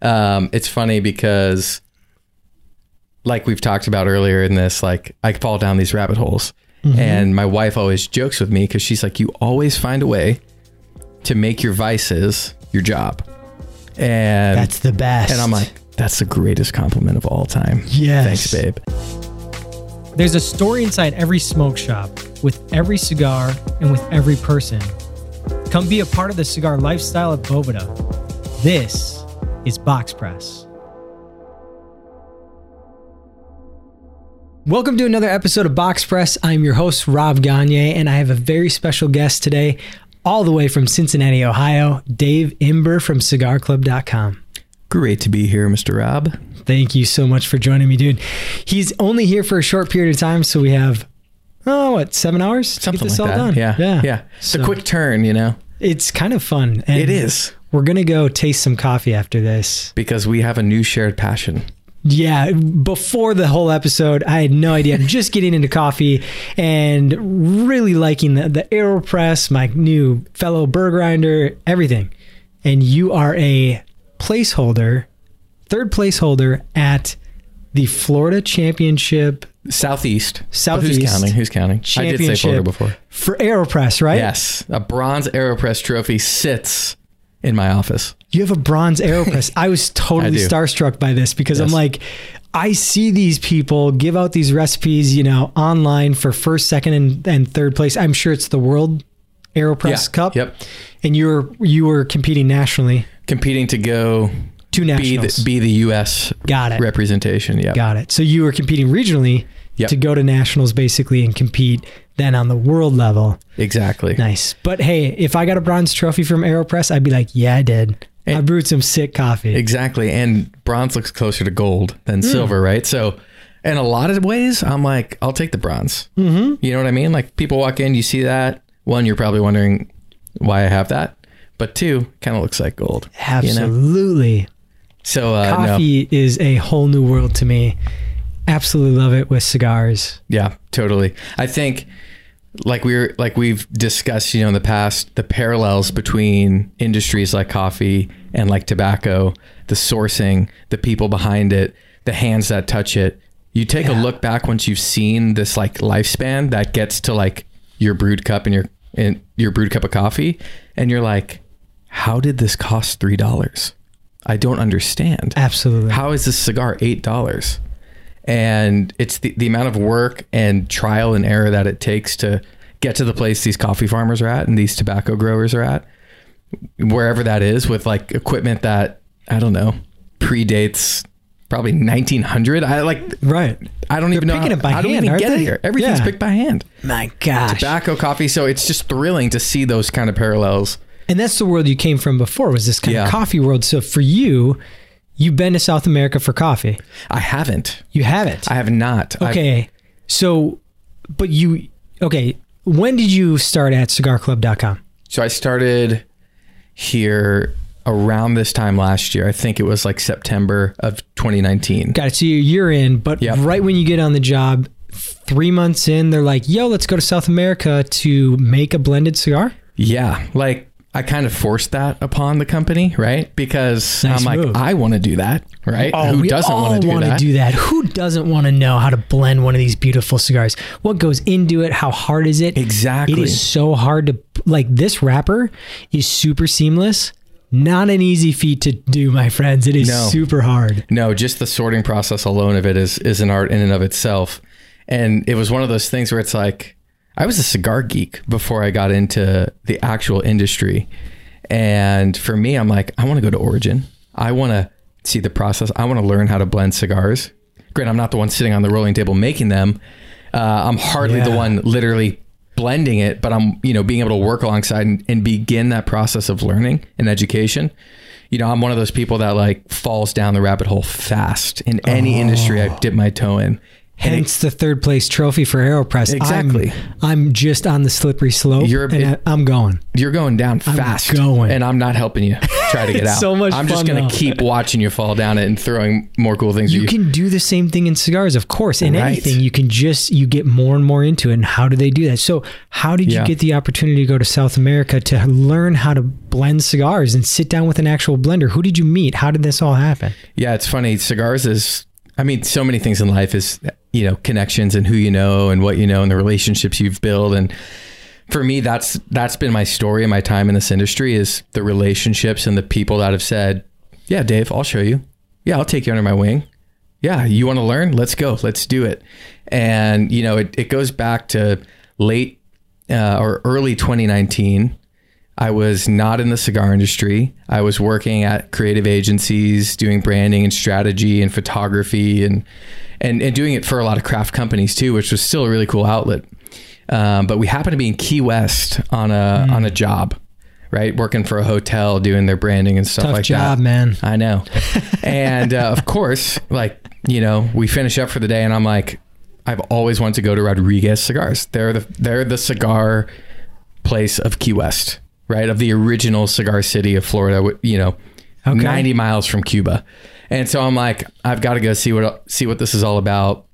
Um, it's funny because, like we've talked about earlier in this, like I fall down these rabbit holes, and my wife always jokes with me because she's like, "You always find a way to make your vices your job," and That's the best. and I'm like, "That's the greatest compliment of all time." Yes. thanks, babe. There's a story inside every smoke shop, with every cigar, and with every person. Come be a part of the cigar lifestyle at Boveda. This is Box Press. Welcome to another episode of Box Press. I'm your host, Rob Gagne, and I have a very special guest today, all the way from Cincinnati, Ohio, Dave Imber from cigarclub.com. Great to be here, Mr. Rob. Thank you so much for joining me, dude. He's only here for a short period of time, so we have, oh, what, seven hours to Something get this like all that. done? Yeah, Yeah. yeah. It's So- a quick turn, you know. It's kind of fun. And It is We're going to go taste some coffee after this. because we have a new shared passion. Yeah, before the whole episode, I had no idea. I'm just getting into coffee and really liking the, the AeroPress, my new fellow burr grinder, everything. And you are a placeholder, third placeholder at the Florida Championship Southeast. Southeast Who's counting? Who's counting? I did say Florida before. for AeroPress, right? Yes. A bronze AeroPress trophy sits in my office. You have a bronze AeroPress. I was totally I starstruck by this because I'm like, I see these people give out these recipes, you know, online for first, second, and, and third place. I'm sure it's the World AeroPress Yeah. Cup. Yep. And you were you were competing nationally, Competing to go be nationals. the, be the U.S. Got it. representation. Yeah. Got it. So you were competing regionally Yep. to go to nationals basically and compete then on the world level. Exactly. Nice. But hey, if I got a bronze trophy from AeroPress, I'd be like, yeah, I did. And I brewed some sick coffee. Exactly. And bronze looks closer to gold than silver, right? So, in a lot of ways, I'm like, I'll take the bronze. Mm-hmm. You know what I mean? Like, people walk in, you see that. One, you're probably wondering why I have that. But two, kind of looks like gold. You know? Absolutely. So, uh, no. coffee is a whole new world to me. Absolutely love it with cigars. Yeah, totally. I think like we're like we've discussed, you know, in the past, the parallels between industries like coffee and like tobacco, the sourcing, the people behind it, the hands that touch it. You take a look back once you've seen this like lifespan that gets to like your brewed cup and your and your brewed cup of coffee, and you're like, how did this cost three dollars? I don't understand. Absolutely. How is this cigar eight dollars? And it's the, the amount of work and trial and error that it takes to get to the place these coffee farmers are at and these tobacco growers are at, wherever that is, with like equipment that I don't know predates probably 1900. I like right. I don't even know picking how, it by how do we hand, even get they? it here. Everything's Yeah. picked by hand. My gosh. Tobacco, coffee. So it's just thrilling to see those kind of parallels. And that's the world you came from before was this kind Yeah. of coffee world. So for you, you've been to South America for coffee. I haven't. You haven't. I have not. I've- okay. So but you okay, when did you start at cigarclub.com? So I started here around this time last year. I think it was like September of 2019. Got it. So you're, you're in, but Yep. right when you get on the job, three months in, they're like, yo, let's go to South America to make a blended cigar. Yeah, like I kind of forced that upon the company, right? Because Nice I'm like, move. I want to do that, right? Oh, Who Oh, we doesn't want to do that? do that? Who doesn't want to know how to blend one of these beautiful cigars? What goes into it? How hard is it? Exactly. It is so hard to like. This wrapper is super seamless. Not an easy feat to do, my friends. It is No. super hard. No, just the sorting process alone of it is is an art in and of itself. And it was one of those things where it's like I was a cigar geek before I got into the actual industry. And for me, I'm like, I want to go to Origin. I want to see the process. I want to learn how to blend cigars. Granted, I'm not the one sitting on the rolling table making them. Uh, I'm hardly the one literally blending it, but I'm, you know, being able to work alongside and, and begin that process of learning and education. You know, I'm one of those people that like falls down the rabbit hole fast in any industry I dip my toe in. It- Hence the third place trophy for Aeropress. Exactly. I'm, I'm just on the slippery slope. You're and bit- I, I'm going. you're going down fast, going. and I'm not helping you try to get It's out. so much I'm just gonna keep watching you fall down it and throwing more cool things. You at can do the same thing in cigars, of course. In Right. anything, you can just you get more and more into it. And how do they do that? So, how did you get the opportunity to go to South America to learn how to blend cigars and sit down with an actual blender? Who did you meet? How did this all happen? Yeah, it's funny. Cigars is, I mean, so many things in life is, you know, connections and who you know and what you know and the relationships you've built. And for me, that's that's been my story and my time in this industry is the relationships and the people that have said, "Yeah, Dave, I'll show you. Yeah, I'll take you under my wing. Yeah, you want to learn? Let's go. Let's do it." And you know, it, it goes back to late uh, or early 2019. I was not in the cigar industry. I was working at creative agencies, doing branding and strategy and photography, and and and doing it for a lot of craft companies too, which was still a really cool outlet. Um, but we happened to be in Key West on a Mm. on a job, right, working for a hotel, doing their branding and stuff Tough like job, that. man. I know. and uh, of course, like, you know, we finish up for the day and I'm like, I've always wanted to go to Rodriguez Cigars. They're the they're the cigar place of Key West, right? Of the original cigar city of Florida, you know, Okay. 90 miles from Cuba. And so I'm like, I've got to go see what see what this is all about.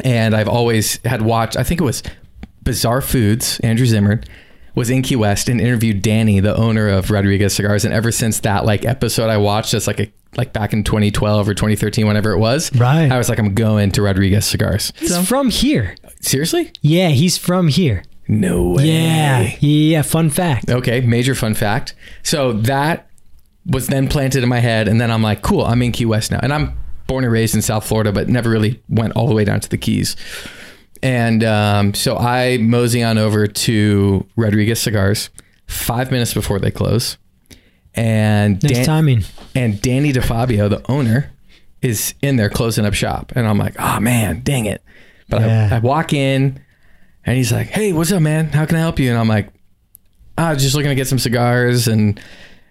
And I've always had watched, I think it was Bizarre Foods, Andrew Zimmern was in Key West and interviewed Danny, the owner of Rodriguez Cigars. And ever since that like episode I watched, that's like a like back in 2012 or 2013, whenever it was, Right. I was like, I'm going to Rodriguez Cigars. He's from here. Seriously? Yeah, he's from here. No way. Yeah, yeah. Fun fact. Okay, major fun fact. So that was then planted in my head, and then I'm like, cool, I'm in Key West now, and I'm born and raised in South Florida, but never really went all the way down to the Keys. And um, so I mosey on over to Rodriguez Cigars five minutes before they close, and Nice Dan- timing. and Danny DeFabio, the owner, is in there closing up shop. And I'm like, oh man, dang it. But Yeah. I, I walk in and he's like, hey, what's up, man? How can I help you? And I'm like, I was just looking to get some cigars. And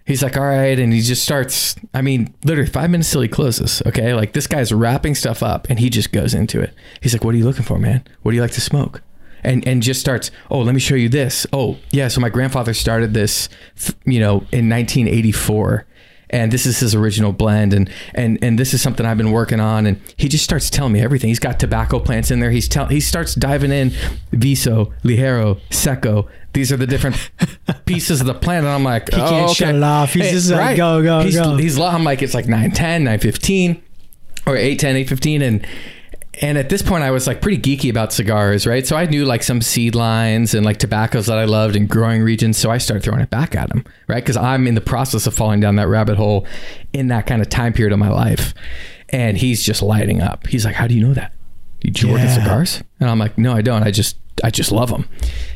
he's like, all right. And he just starts, I mean, literally five minutes till he closes. Okay. Like this guy's wrapping stuff up and he just goes into it. He's like, what are you looking for, man? What do you like to smoke? And, and just starts, oh, let me show you this. Oh, yeah. So my grandfather started this, you know, in 1984 and this is his original blend and and and this is something I've been working on and he just starts telling me everything he's got tobacco plants in there he's tell he starts diving in viso ligero seco these are the different pieces of the plant and I'm like He can't oh, okay. shut it off. He's just like, go, go, he's, go. he's I'm like it's like 910 915 or 810 815 and and at this point I was like pretty geeky about cigars, right? So I knew like some seed lines and like tobaccos that I loved and growing regions. So I started throwing it back at him, right? Because I'm in the process of falling down that rabbit hole in that kind of time period of my life. And he's just lighting up. He's like, How do you know that? Did you work in cigars? And I'm like, No, I don't. I just I just love them.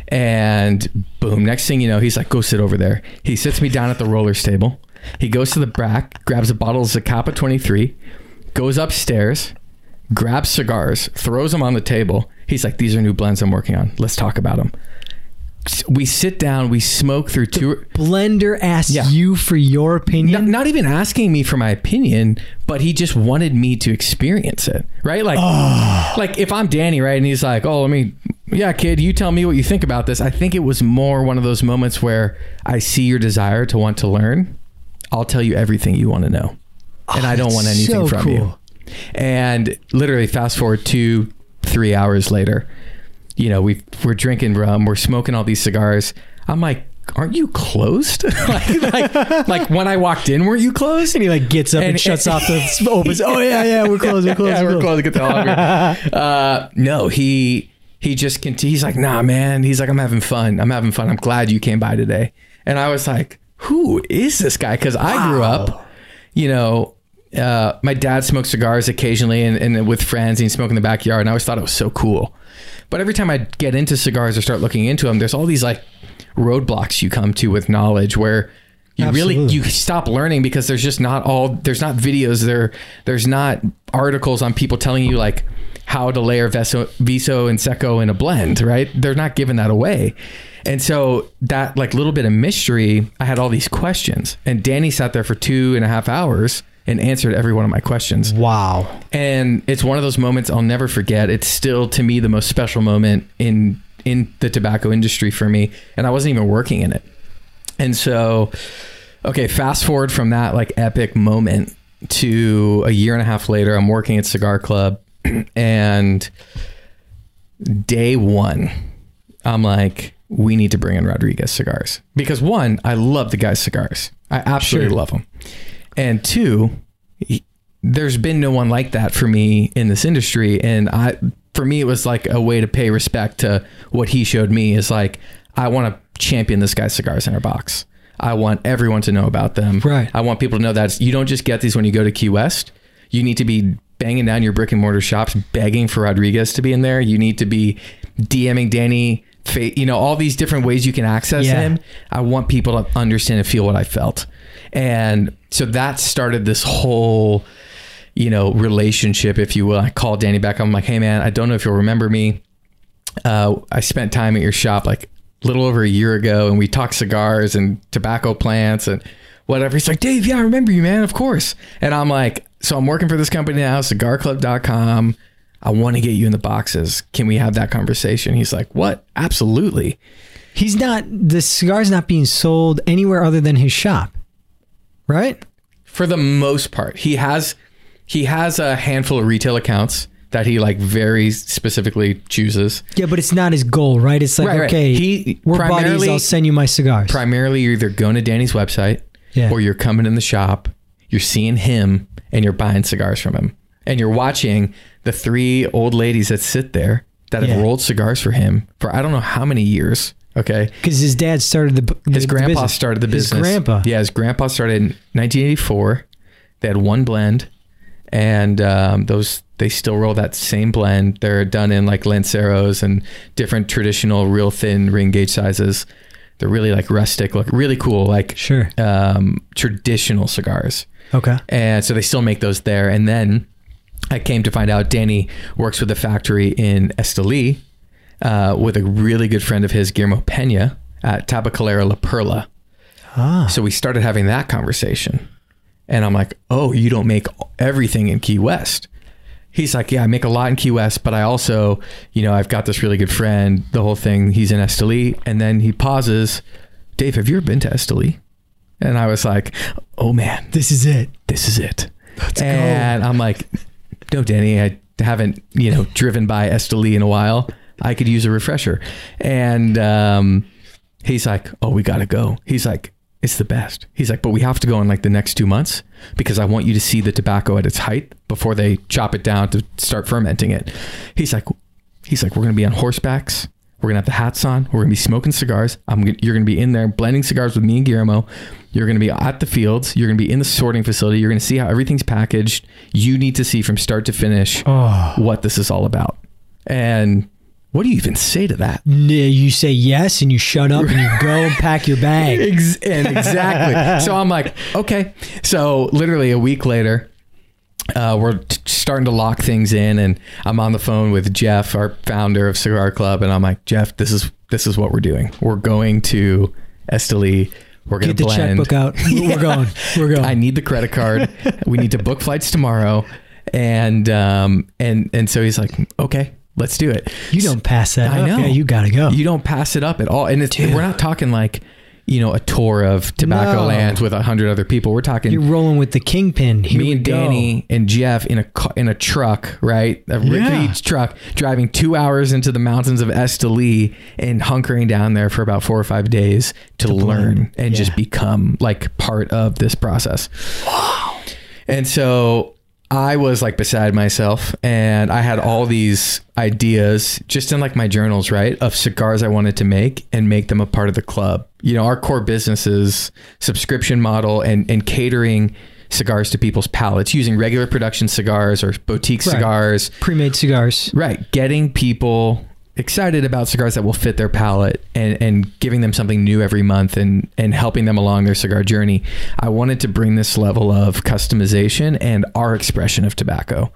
And boom, next thing you know, he's like, Go sit over there. He sits me down at the rollers table. He goes to the back, grabs a bottle of Zacapa 23, goes upstairs, grabs cigars, throws them on the table. He's like, "These are new blends I'm working on. Let's talk about them." We sit down, we smoke through two. Blender asked Yeah. you for your opinion. not even asking me for my opinion, but he just wanted me to experience it, right? Like, ah. like if I'm Danny, right, and he's like, "Oh, let me, yeah, kid, you tell me what you think about this." I think it was more one of those moments where I see your desire to want to learn. I'll tell you everything you want to know, and I ah, don't want anything so from cool. you. And literally, fast forward two, three hours later, you know, we we're drinking rum, we're smoking all these cigars. I'm like, aren't you closed? like, like, like when I walked in, weren't you closed? And he like gets up and, And- shuts off the opens. Oh yeah, yeah, we're closed. We're closed. yeah, we're we're closed. Get the hell out of here. Uh, no, he he just continues. He's like, nah, man. He's like, I'm having fun. I'm having fun. I'm glad you came by today. And I was like, who is this guy? Because I grew up, you know. Uh, my dad smoked cigars occasionally and, and with friends and he'd smoke in the backyard and I always thought it was so cool. But every time I get into cigars or start looking into them, there's all these like roadblocks you come to with knowledge where you really you stop learning because there's just not all there's not videos there there's not articles on people telling you like how to layer viso, viso and seco in a blend right? They're not giving that away. And so that like little bit of mystery i had all these questions. And danny sat there for two and a half hours and answered every one of my questions. Wow. And it's one of those moments I'll never forget. It's still to me the most special moment in in the tobacco industry for me, and I wasn't even working in it. And so, okay, fast forward from that like epic moment to a year and a half later, I'm working at Cigar Club, and day one, I'm like, we need to bring in Rodriguez cigars because one, I love the guy's cigars. I absolutely Sure. love them, and two, there's been no one like that for me in this industry, and I, for me, it was like a way to pay respect to what he showed me. Is like I want to champion this guy's cigars in our box. I want everyone to know about them. Right. I want people to know that you don't just get these when you go to Key West. You need to be banging down your brick and mortar shops, begging for Rodriguez to be in there. You need to be DMing Danny, you know, all these different ways you can access Yeah. him. I want people to understand and feel what I felt. And so that started this whole, you know, relationship, if you will. I called Danny back. I'm like, hey, man, I don't know if you'll remember me. Uh, I spent time at your shop like a little over a year ago and we talked cigars and tobacco plants and whatever. He's like, Dave, yeah, I remember you, man, of course. And I'm like, so I'm working for this company now, cigarclub.com. I want to get you in the boxes. Can we have that conversation? He's like, what? Absolutely. He's not, the cigar's not being sold anywhere other than his shop, right? For the most part, he has he has a handful of retail accounts that he like very specifically chooses. Yeah, but it's not his goal, right? It's like, Right, right. okay, He we're buddies, I'll send you my cigars. primarily you're either going to Danny's website Yeah. or you're coming in the shop, you're seeing him and you're buying cigars from him. And you're watching the three old ladies that sit there that have rolled cigars for him for I don't know how many years. Okay. Because his dad started the, the His the grandpa business. started the business. His grandpa. Yeah, his grandpa started in 1984. They had one blend, and um, those they still roll that same blend. They're done in like Lanceros and different traditional, real thin ring gauge sizes. They're really like rustic, look really cool, like Sure. um, traditional cigars. Okay. And so they still make those there. And then I came to find out Danny works with a factory in Esteli uh, with a really good friend of his, Guillermo Pena, at Tabacalera La Perla. Ah. So we started having that conversation. And I'm like, oh, you don't make everything in Key West. He's like, yeah, I make a lot in Key West, but I also, you know, I've got this really good friend, the whole thing. He's in Esteli. And then he pauses, Dave, have you ever been to Esteli? And I was like, oh man, This is it. this is it. Let's go. and I'm like, no, Danny, I haven't, you know, driven by Esteli in a while. I could use a refresher. And um, he's like, oh, we got to go. He's like, it's the best. He's like, but we have to go in like the next two months because I want you to see the tobacco at its height before they chop it down to start fermenting it. He's like, he's like, we're going to be on horsebacks. We're gonna have the hats on. We're gonna be smoking cigars. I'm. Gonna, you're gonna be in there blending cigars with me and Guillermo. You're gonna be at the fields. You're gonna be in the sorting facility. You're gonna see how everything's packaged. You need to see from start to finish Oh. what this is all about. And what do you even say to that? You say yes and you shut up and you go and pack your bag. Ex- and exactly. so I'm like, okay. So literally a week later, uh, we're t- starting to lock things in, and I'm on the phone with Jeff, our founder of Cigar Club, and I'm like, Jeff, this is this is what we're doing. We're going to Esteli. We're gonna Get the blend. checkbook out. We're going. We're going. I need the credit card. we need to book flights tomorrow, and um and and so he's like, okay, let's do it. you don't pass that I up. know. Yeah, you gotta go. You don't pass it up at all. And it's, Dude. we're not talking like, you know, a tour of tobacco No. lands with a hundred other people. We're talking You're rolling with the kingpin. Here me and go. Danny and Jeff in a in a truck, right? A rickety Yeah. truck driving two hours into the mountains of Esteli and hunkering down there for about four or five days to, learn blend. and Yeah. just become like part of this process. Wow. And so I was like beside myself and I had all these ideas just in like my journals, right? Of cigars I wanted to make and make them a part of the club. You know, our core business is subscription model and, and catering cigars to people's palates using regular production cigars or boutique Right. cigars. Pre-made cigars. Right. Getting people excited about cigars that will fit their palate and, and giving them something new every month and, and helping them along their cigar journey. I wanted to bring this level of customization and our expression of tobacco.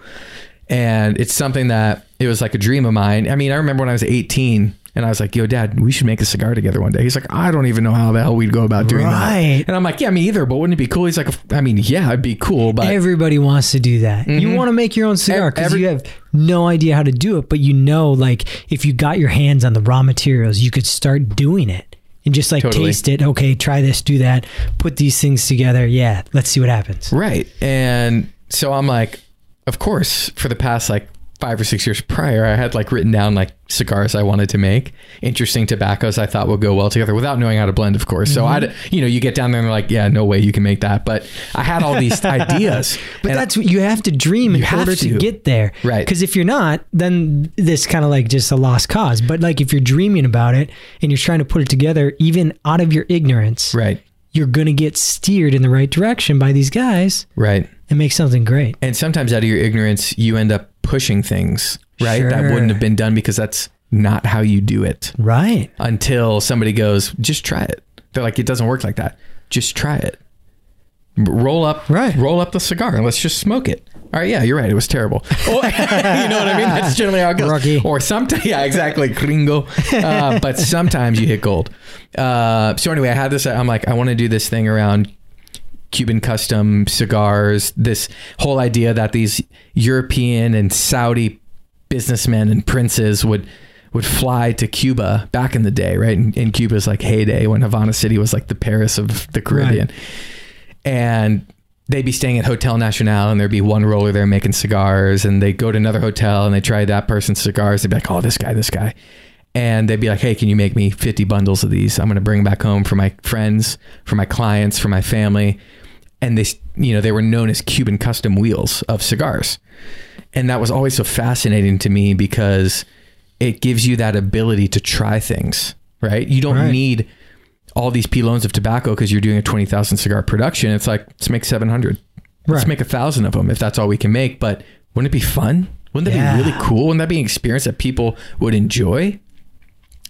And it's something that it was like a dream of mine. I mean, I remember when I was 18, And I was like, "Yo, Dad, we should make a cigar together one day." He's like, "I don't even know how the hell we'd go about doing Right. that." And I'm like, "Yeah, me either. But wouldn't it be cool?" He's like, "I mean, yeah, it'd be cool, but Everybody wants to do that. You mm-hmm. want to make your own cigar because every- you have no idea how to do it, but you know, like if you got your hands on the raw materials, you could start doing it and just like Totally. taste it. Okay, try this, do that, put these things together. Yeah, let's see what happens. Right. And so I'm like, of course, for the past like five or six years prior, I had like written down like cigars I wanted to make, interesting tobaccos I thought would go well together without knowing how to blend, of course. So mm-hmm. I, you know, you get down there and like, yeah, no way you can make that. But I had all these ideas. But that's what you have to dream in order to. to. get there. Right. Because if you're not, then this kind of like just a lost cause. But like if you're dreaming about it and you're trying to put it together, even out of your ignorance, right, you're going to get steered in the right direction by these guys right. and make something great. And sometimes out of your ignorance, you end up pushing things, right? That wouldn't have been done because that's not how you do it Right. until somebody goes, just try it. They're like, it doesn't work like that. Just try it. Roll up, Right. Roll up the cigar and let's just smoke it. All right, yeah, you're right. It was terrible. Or- you know what I mean? That's generally how it goes. Rookie. Or sometimes, yeah, exactly, gringo. Uh, but sometimes you hit gold. Uh, so anyway, I had this. I'm like, I want to do this thing around Cuban custom cigars. This whole idea that these European and Saudi businessmen and princes would would fly to Cuba back in the day, right? In, in Cuba's like heyday when Havana City was like the Paris of the Caribbean, and they'd be staying at Hotel Nacional, and there'd be one roller there making cigars, and they'd go to another hotel and they try that person's cigars. They'd be like, "Oh, this guy, this guy." And they'd be like, "Hey, can you make me 50 bundles of these? I'm going to bring them back home for my friends, for my clients, for my family." And they, you know, they were known as Cuban custom wheels of cigars. And that was always so fascinating to me because it gives you that ability to try things, right? You don't Right. need all these pilones of tobacco because you're doing a 20,000 cigar production. It's like, let's make 700. Let's make a thousand of them if that's all we can make. But wouldn't it be fun? Wouldn't that Yeah. be really cool? Wouldn't that be an experience that people would enjoy?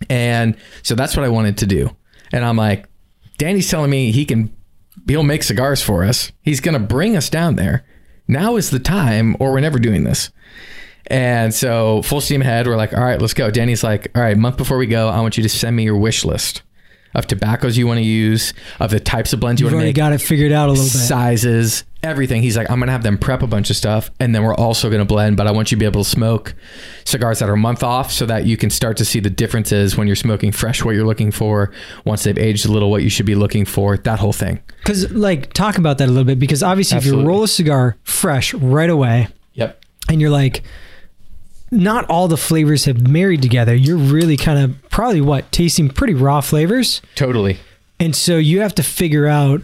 And so that's what I wanted to do. And I'm like, Danny's telling me he can, he'll make cigars for us. He's going to bring us down there. Now is the time, or we're never doing this. And so full steam ahead, we're like, all right, let's go. Danny's like, all right, month before we go, I want you to send me your wish list of tobaccos you want to use, of the types of blends you You've want to already make, got it figured out a little bit. sizes, everything. He's like, I'm gonna have them prep a bunch of stuff, and then we're also gonna blend. But I want you to be able to smoke cigars that are a month off, so that you can start to see the differences when you're smoking fresh, what you're looking for. Once they've aged a little, what you should be looking for. That whole thing. Because, like, talk about that a little bit. Because obviously, if you roll a cigar fresh right away Yep. and you're like, not all the flavors have married together, you're really kind of probably what? Tasting pretty raw flavors. Totally. And so you have to figure out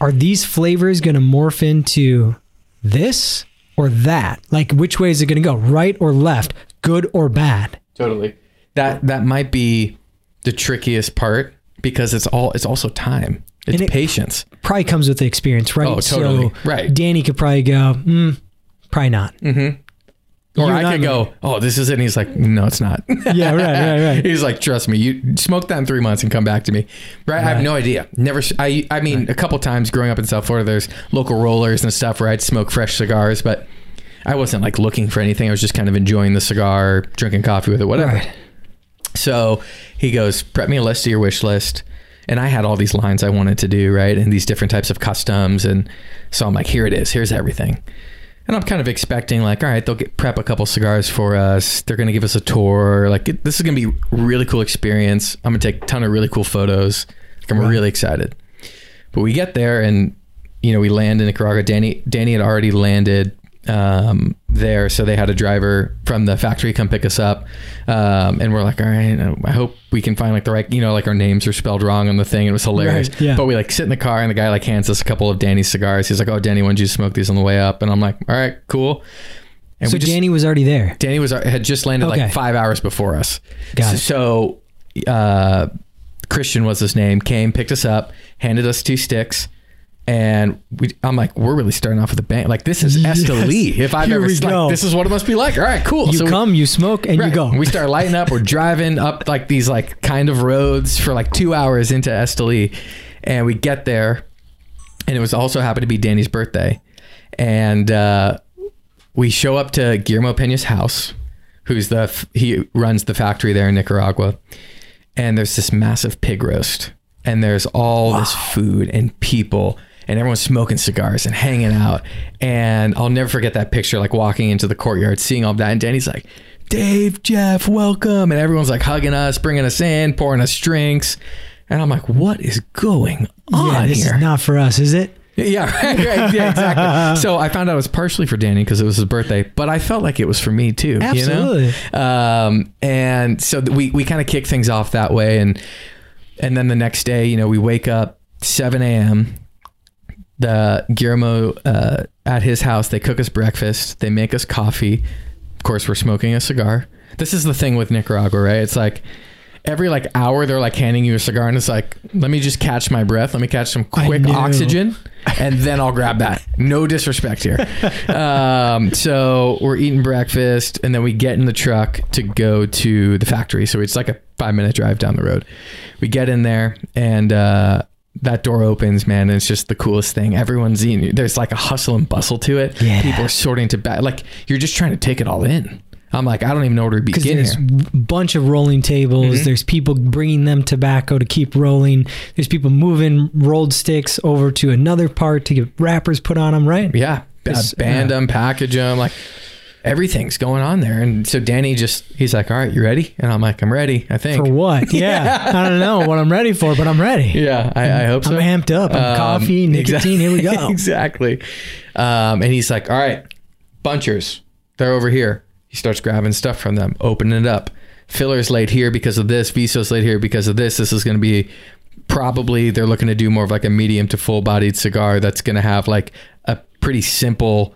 are these flavors going to morph into this or that? Like, which way is it going to go? Right or left? Good or bad? Totally. That that might be the trickiest part because it's all it's also time. It's it- patience. Probably comes with the experience, right? Oh, totally. So Right. Danny could probably go, mm, probably not. Or You're I could go, oh, this is it. And he's like, no, it's not. Yeah, right, right, right. He's like, trust me, you smoke that in three months and come back to me. Right? I have no idea. Never. I. I mean, a couple times growing up in South Florida, there's local rollers and stuff where I'd smoke fresh cigars, but I wasn't like looking for anything. I was just kind of enjoying the cigar, drinking coffee with it, whatever. Right. So he goes, prep me a list of your wish list. And I had all these lines I wanted to do, right? And these different types of customs. And so I'm like, here it is. Here's everything. And I'm kind of expecting, like, all right, they'll get prep a couple cigars for us. They're going to give us a tour. Like, it, this is going to be a really cool experience. I'm going to take a ton of really cool photos. Like, I'm really excited. But we get there and, you know, we land in Nicaragua. Danny, Danny had already landed um, there. So they had a driver from the factory come pick us up. Um, and we're like, all right, I hope we can find like the right, you know, like our names are spelled wrong on the thing. It was hilarious. Right, yeah. But we like sit in the car and the guy like hands us a couple of Danny's cigars. He's like, oh, Danny, when did you smoke these on the way up? And I'm like, all right, cool. And So just, Danny was already there. Danny was had just landed Okay. like five hours before us. Got it. so, uh, Christian was his name. Came, picked us up, handed us two sticks, and we. I'm like, we're really starting off with a bang. Like this is Yes. Esteli. If I've Here ever like, this is what it must be like. All right, cool. You So we- come, you smoke, and you go. We start lighting up. We're driving up like these like kind of roads for like two hours into Esteli, and we get there, and it was also happened to be Danny's birthday, and uh, we show up to Guillermo Pena's house. who's the f- he runs the factory there in Nicaragua, and there's this massive pig roast, and there's all this food and people. And everyone's smoking cigars and hanging out. And I'll never forget that picture, like walking into the courtyard, seeing all that. And Danny's like, Dave, Jeff, welcome. And everyone's like hugging us, bringing us in, pouring us drinks. And I'm like, what is going on yeah, this here? is not for us, is it? Yeah, right, right, yeah, exactly. so I found out it was partially for Danny because it was his birthday, but I felt like it was for me too. Absolutely. You know? Um, and so we we kind of kick things off that way, and and then the next day, you know, we wake up 7 a.m. The Guillermo uh, at his house, they cook us breakfast, they make us coffee. Of course, we're smoking a cigar. This is the thing with Nicaragua, right? It's like every like hour they're like handing you a cigar and it's like let me just catch my breath let me catch some quick oxygen and then i'll grab that no disrespect here um, so we're eating breakfast and then we get in the truck to go to the factory so it's like a five minute drive down the road we get in there and uh, that door opens, man, and it's just the coolest thing. Everyone's eating. There's like a hustle and bustle to it. Yeah. People are sorting to back. Like you're just trying to take it all in. I'm like, I don't even know where to begin there's here. a bunch of rolling tables. Mhm. There's people bringing them tobacco to keep rolling. There's people moving rolled sticks over to another part to get wrappers put on them, right? Yeah, uh, band them, package them, like everything's going on there. And so Danny just he's like, "All right, you ready?" And I'm like, "I'm ready. I think." For what? Yeah. I don't know what I'm ready for, but I'm ready. yeah, I, I hope so. I'm amped up. I'm Um, coffee, nicotine. Here we go. exactly. Um, and he's like, "All right, bunchers, they're over here." He starts grabbing stuff from them, opening it up. Fillers laid here because of this. Visos laid here because of this. This is going to be probably they're looking to do more of like a medium to full bodied cigar that's going to have like a pretty simple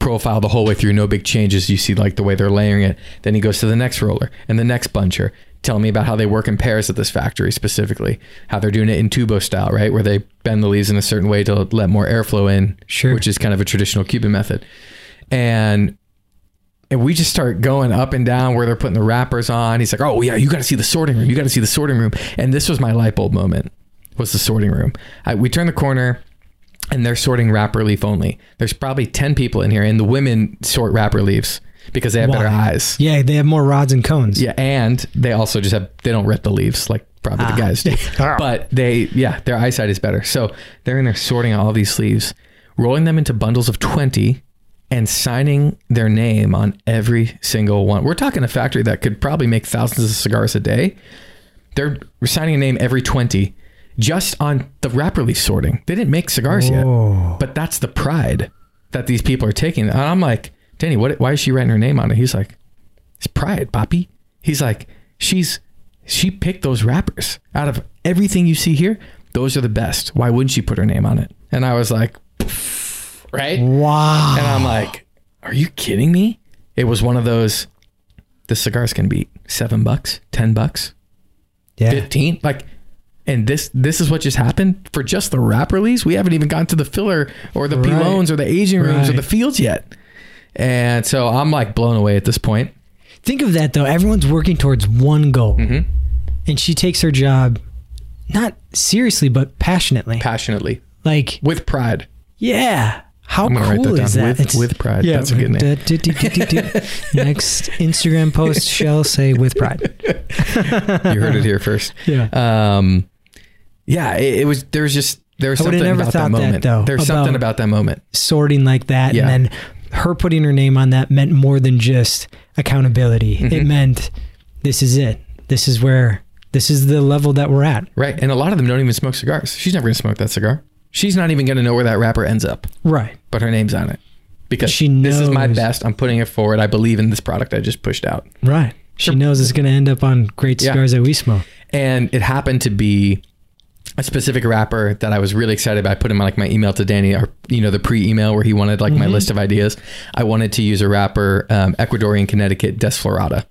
profile the whole way through, no big changes. You see like the way they're layering it. Then he goes to the next roller and the next buncher, telling me about how they work in pairs at this factory specifically, how they're doing it in tubo style, right, where they bend the leaves in a certain way to let more airflow in, Sure. which is kind of a traditional Cuban method. And and we just start going up and down where they're putting the wrappers on. He's like, "Oh yeah, you got to see the sorting room. You got to see the sorting room." And this was my light bulb moment. Was the sorting room? I, we turn the corner, and they're sorting wrapper leaf only. There's probably ten people in here, and the women sort wrapper leaves because they have better eyes. Yeah, they have more rods and cones. Yeah, and they also just have they don't rip the leaves like probably Ah. the guys do. but they yeah, their eyesight is better. So they're in there sorting all these sleeves, rolling them into bundles of 20 and signing their name on every single one. We're talking a factory that could probably make thousands of cigars a day. They're signing a name every 20 just on the wrapper leaf sorting. They didn't make cigars yet. Oh. But that's the pride that these people are taking. And I'm like, Danny, what? Why is she writing her name on it? He's like, it's pride, Poppy. He's like, she's she picked those wrappers out of everything you see here. Those are the best. Why wouldn't she put her name on it? And I was like, right? Wow. And I'm like, are you kidding me? It was one of those. The cigars can be seven bucks, ten bucks, yeah. 15 like and this this is what just happened for just the wrap release we haven't even gotten to the filler or the Right. pilones or the aging rooms or the fields yet and so i'm like blown away at this point Think of that though. Everyone's working towards one goal, Mhm. and she takes her job not seriously but passionately. passionately like, with pride yeah. How gonna write cool that is down. that? With- with pride. That's a good name. Next Instagram post shall say with pride. you heard it here first Yeah. um yeah it, it was there was just there was I something about that thought that, moment though, there's something about- that moment Sorting like that, Yeah. and then her putting her name on that meant more than just accountability. It Mhm. meant this is it. This is where. This is the level that we're at. right and a lot of them don't even smoke cigars she's never gonna smoke that cigar she's not even gonna know where that wrapper ends up Right. but her name's on it because She this is my best. I'm putting it forward. I believe in this product I just pushed out, Right. She knows it's going to end up on great Yeah. cigars that we smoke. and it happened to be a specific wrapper that I was really excited about. I put in my, like my email to Danny, or you know the pre-email where he wanted like my Mhm. list of ideas. I wanted to use a wrapper, um, Ecuadorian Connecticut Desflorada,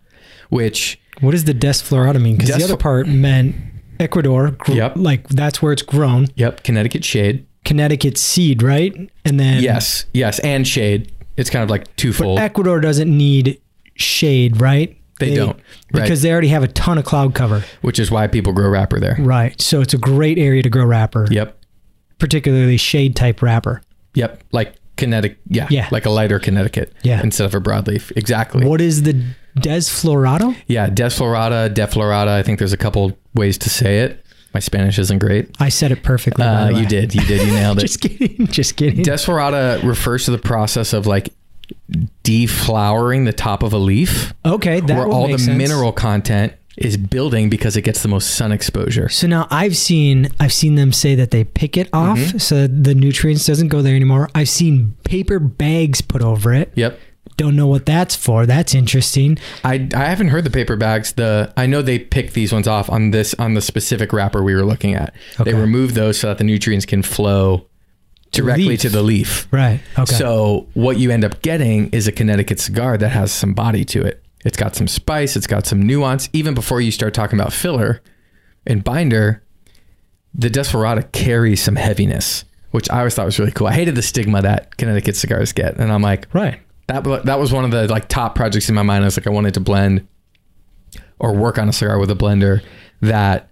which What does the Desflorada mean? Because the other part meant Ecuador. gr- Yep. Like that's where it's grown. yep, Connecticut shade. Connecticut seed, right? And then Yes, yes, and shade. It's kind of like but twofold. Ecuador doesn't need shade, right? They don't, right. because they already have a ton of cloud cover. which is why people grow wrapper there. Right. So it's a great area to grow wrapper, Yep, particularly shade type wrapper. yep, like Connecticut. Yeah, Yeah. like a lighter Connecticut. Yeah. instead of a broadleaf. Exactly. What is the Desflorado. Yeah, Desflorada, Deflorada. I think there's a couple ways to say it. My Spanish isn't great. I said it perfectly. Uh, you did. You did. You nailed it. Just kidding. Just kidding. Desflorada refers to the process of like deflowering the top of a leaf, okay, that where all the sense. mineral content is building because it gets the most sun exposure. So now I've seen I've seen them say that they pick it off Mm-hmm. so the nutrients doesn't go there anymore. I've seen paper bags put over it. Yep. Don't know what that's for. That's interesting. I, I haven't heard the paper bags. The I know they pick these ones off on this on the specific wrapper we were looking at. They remove those so that the nutrients can flow directly leaf. to the leaf. Right. Okay. So what you end up getting is a Connecticut cigar that has some body to it. It's got some spice. It's got some nuance. Even before you start talking about filler and binder, the Desperado carries some heaviness, which I always thought was really cool. I hated the stigma that Connecticut cigars get, and I'm like, right. that that was one of the like top projects in my mind. I was like, I wanted to blend or work on a cigar with a blender that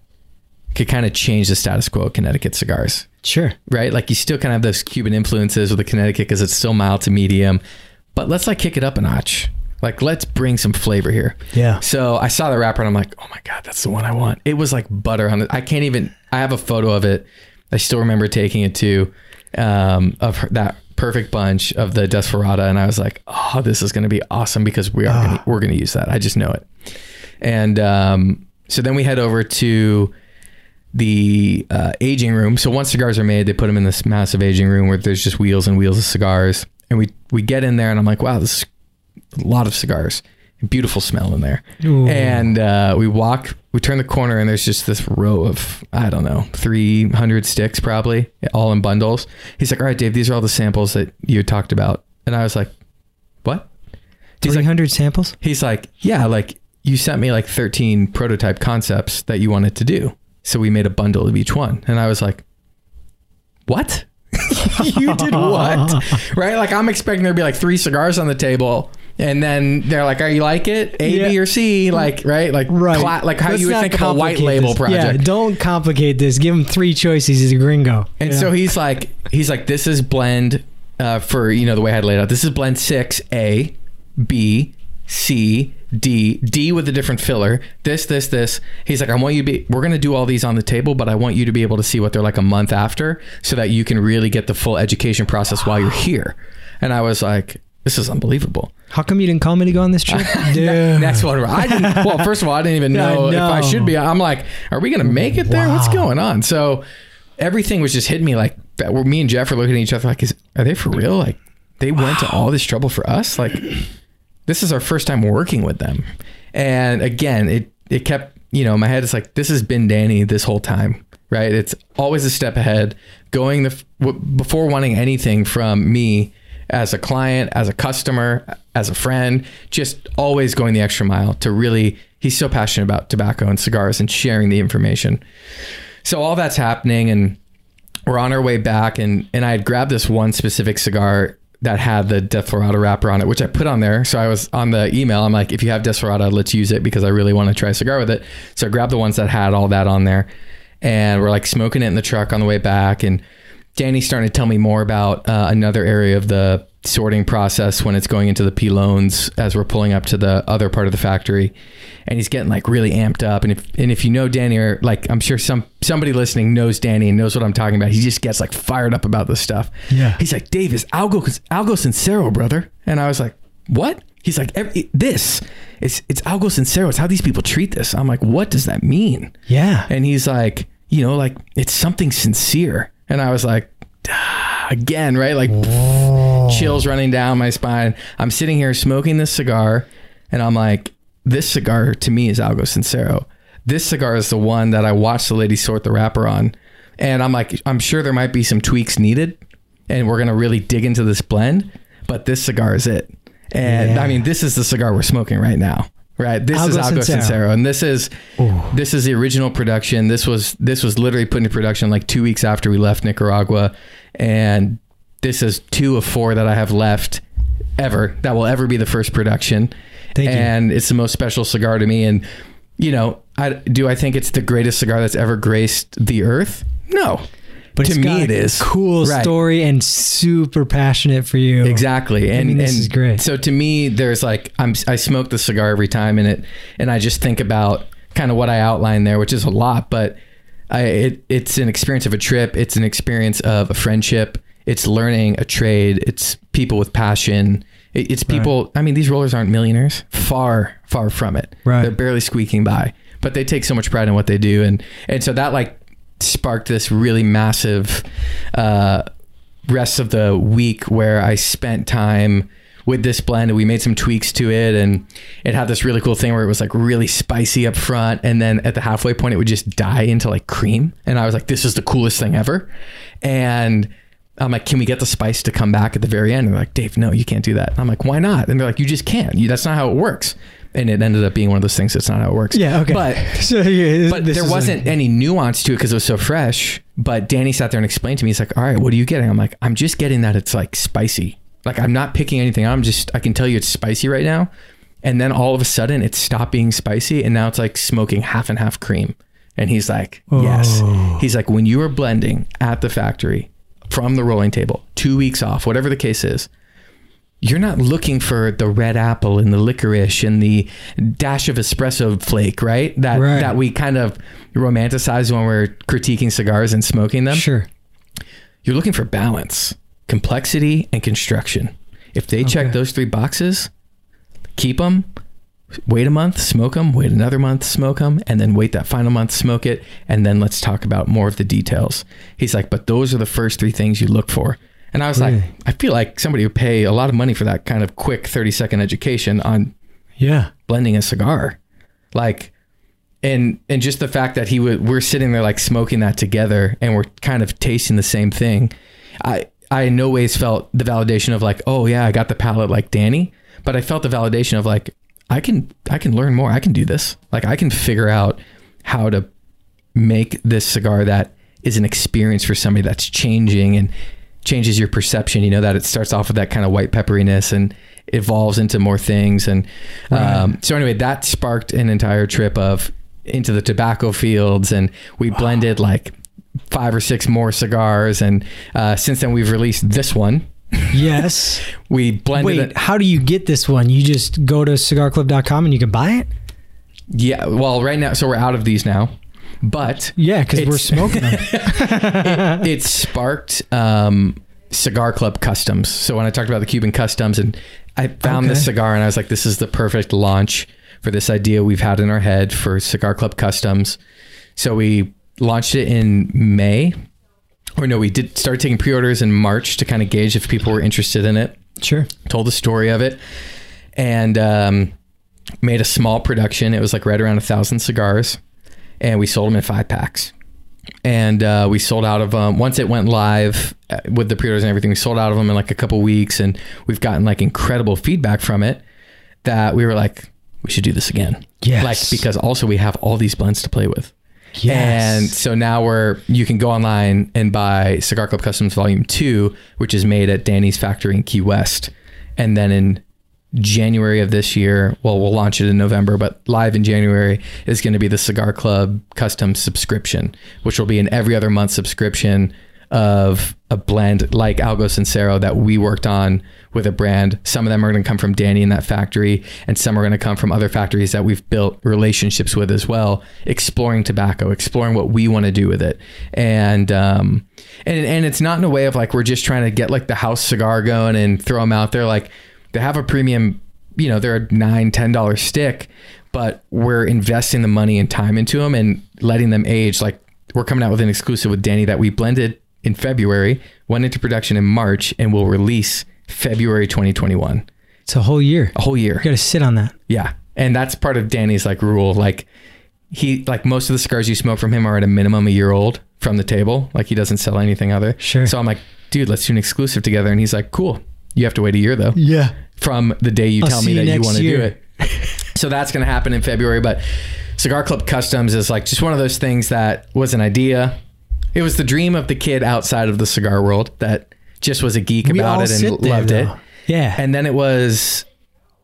could kind of change the status quo of Connecticut cigars Sure. right? Like you still kind of have those Cuban influences with the Connecticut because it's still mild to medium, but let's like kick it up a notch. Like let's bring some flavor here. Yeah. So I saw the wrapper and I'm like, oh my god, that's the one I want. It was like butter on it. I can't even. I have a photo of it. I still remember taking it to um, of that perfect bunch of the Desperada, and I was like, oh, this is going to be awesome because we are gonna, we're going to use that. I just know it. And um, so then we head over to the uh, aging room. So once cigars are made, they put them in this massive aging room where there's just wheels and wheels of cigars. And we we get in there, and I'm like, wow, this is a lot of cigars. Beautiful smell in there. Ooh. And uh, we walk, we turn the corner, and there's just this row of I don't know, 300 sticks probably, all in bundles. He's like, all right, Dave, these are all the samples that you talked about. And I was like, what? He's Three like, hundred samples. He's like, yeah, like you sent me like 13 prototype concepts that you wanted to do. So we made a bundle of each one. And I was like, what? you did what? right? Like I'm expecting there to be like three cigars on the table. And then they're like, "Are you like it? A, B, Yeah. or C?" Like, right? Like, Right. cla- like how Let's you would think of a white label this. project. Yeah. Don't complicate this. Give him three choices. He's a gringo. And Yeah. so he's like, he's like, this is blend uh, for you know the way I had laid out. This is blend six A, B, C, D, D with a different filler. This, this, this. He's like, I want you to be. We're gonna do all these on the table, but I want you to be able to see what they're like a month after, so that you can really get the full education process while you're here. And I was like, this is unbelievable. How come you didn't call me to go on this trip? Dude. Next one, I didn't. Well, first of all, I didn't even I know, if I should be. I'm like, are we gonna make it there? What's going on? So everything was just hitting me like that. Where me and Jeff are looking at each other like, is are they for real? Like they went to all this trouble for us? Like this is our first time working with them. And again, it it kept you know my head. is like this has been Danny this whole time, right? It's always a step ahead, going the w- before wanting anything from me as a client, as a customer, as a friend, just always going the extra mile to really. He's so passionate about tobacco and cigars and sharing the information. So all that's happening, and we're on our way back, and and I had grabbed this one specific cigar that had the Desperado wrapper on it, which I put on there. So I was on the email. I'm like, if you have Desperado, let's use it because I really want to try a cigar with it. So I grabbed the ones that had all that on there, and we're like smoking it in the truck on the way back. And Danny's starting to tell me more about uh, another area of the sorting process when it's going into the pilones as we're pulling up to the other part of the factory. And he's getting like really amped up. And if and if you know Danny or like I'm sure some somebody listening knows Danny and knows what I'm talking about. He just gets like fired up about this stuff. Yeah. he's like Dave is algo algo sincero brother. And I was like what? He's like "Every- this. It's it's algo sincero it's how these people treat this. I'm like what does that mean? Yeah. and he's like, you know, like it's something sincere. And I was like, again, right? Like Oh. chills running down my spine. I'm sitting here smoking this cigar, and I'm like, this cigar to me is Algo Sincero. This cigar is the one that I watched the lady sort the wrapper on. And I'm like, I'm sure there might be some tweaks needed, and we're gonna really dig into this blend, but this cigar is it. And Yeah. I mean, this is the cigar we're smoking right now. Right. This is Algo Algo Sincero. Sincero. And this is this is the original production. This was this was literally put into production like two weeks after we left Nicaragua. And this is two of four that I have left ever. That will ever be the first production. Thank you. and it's the most special cigar to me. And you know, I do I think it's the greatest cigar that's ever graced the earth? No. but To it's me got it a cool Right. story and super passionate for you. Exactly. And, mean, this and is great. So to me, there's like I'm I smoke the cigar every time, and it and I just think about kind of what I outlined there, which is a lot, but I it it's an experience of a trip. It's an experience of a friendship. It's learning a trade. It's people with passion. It's people. I mean, these rollers aren't millionaires. Far far from it. Right. They're barely squeaking by, but they take so much pride in what they do, and and so that like sparked this really massive. Uh, rest of the week where I spent time with this blend and we made some tweaks to it and it had this really cool thing where it was like really spicy up front and then at the halfway point it would just die into like cream and I was like this is the coolest thing ever and I'm like can we get the spice to come back at the very end and they're like Dave no you can't do that and I'm like why not and they're like you just can't you, that's not how it works and it ended up being one of those things that's not how it works Yeah. Okay. but so yeah, but there a- wasn't any nuance to it because it was so fresh. But Danny sat there and explained to me, he's like, "All right, what are you getting?" I'm like, "I'm just getting that it's like spicy. Like I'm not picking anything. I'm just I can tell you it's spicy right now." And then all of a sudden, it stopped being spicy, and now it's like smoking half and half cream. And he's like, "Yes." Oh. He's like, "When you are blending at the factory from the rolling table, two weeks off, whatever the case is." You're not looking for the red apple and the licorice and the dash of espresso flake, right? That Right. that we kind of romanticize when we're critiquing cigars and smoking them. Sure. You're looking for balance, complexity, and construction. If they check those three boxes, keep them. Wait a month, smoke them. Wait another month, smoke them, and then wait that final month, smoke it, and then let's talk about more of the details. He's like, but those are the first three things you look for. And I was Really? like, I feel like somebody would pay a lot of money for that kind of quick 30 second education on Yeah. blending a cigar like and and just the fact that he would we're sitting there like smoking that together and we're kind of tasting the same thing i i in no ways felt the validation of like oh yeah i got the palate like danny but i felt the validation of like i can i can learn more i can do this like i can figure out how to make this cigar that is an experience for somebody that's changing and changes your perception. You know that it starts off with that kind of white pepperiness and evolves into more things. And um, so anyway, that sparked an entire trip of into the tobacco fields, and we blended like five or six more cigars. And uh, since then, we've released this one. Yes. We blended Wait, it. how do you get this one? You just go to cigarclub.com and you can buy it? Yeah. Well, right now, so we're out of these now, but Yeah, because we're smoking them. it sparked um, cigar club customs. So when I talked about the Cuban customs, and I found this cigar, and I was like, this is the perfect launch for this idea we've had in our head for cigar club customs. So we launched it in May, or no, we did start taking pre-orders in March to kind of gauge if people were interested in it sure. told the story of it and um, made a small production. It was like right around a thousand cigars, and we sold them in five packs. And uh, we sold out of them once it went live uh, with the pre-orders and everything. We sold out of them in like a couple weeks, and we've gotten like incredible feedback from it. That we were like, we should do this again. Yes. Like because also we have all these blends to play with. Yes. And so now we're you can go online and buy Cigar Club Customs Volume Two, which is made at Danny's factory in Key West, and then in January of this year, well, we'll launch it in November, but live in January is going to be the Cigar Club Custom subscription, which will be an every other month subscription of a blend like Algo Sincero that we worked on with a brand. Some of them are going to come from Danny in that factory, and some are going to come from other factories that we've built relationships with as well, exploring tobacco, exploring what we want to do with it. And, um, and, and it's not in a way of like, we're just trying to get like the house cigar going and throw them out there. Like they have a premium, you know, they're a nine, ten dollar stick, but we're investing the money and time into them and letting them age. Like we're coming out with an exclusive with Danny that we blended in February, went into production in March, and will release February 2021. It's a whole year. A whole year. You got to sit on that. Yeah. And that's part of Danny's like rule. Like he like most of the cigars you smoke from him are at a minimum a year old from the table. Like he doesn't sell anything other. Sure. So I'm like, dude, let's do an exclusive together. And he's like, cool. You have to wait a year though Yeah. from the day you I'll tell me you that you want to do it. so that's going to happen in February. But Cigar Club Customs is like just one of those things that was an idea. It was the dream of the kid outside of the cigar world that just was a geek We about it and there, loved it. Yeah. And then it was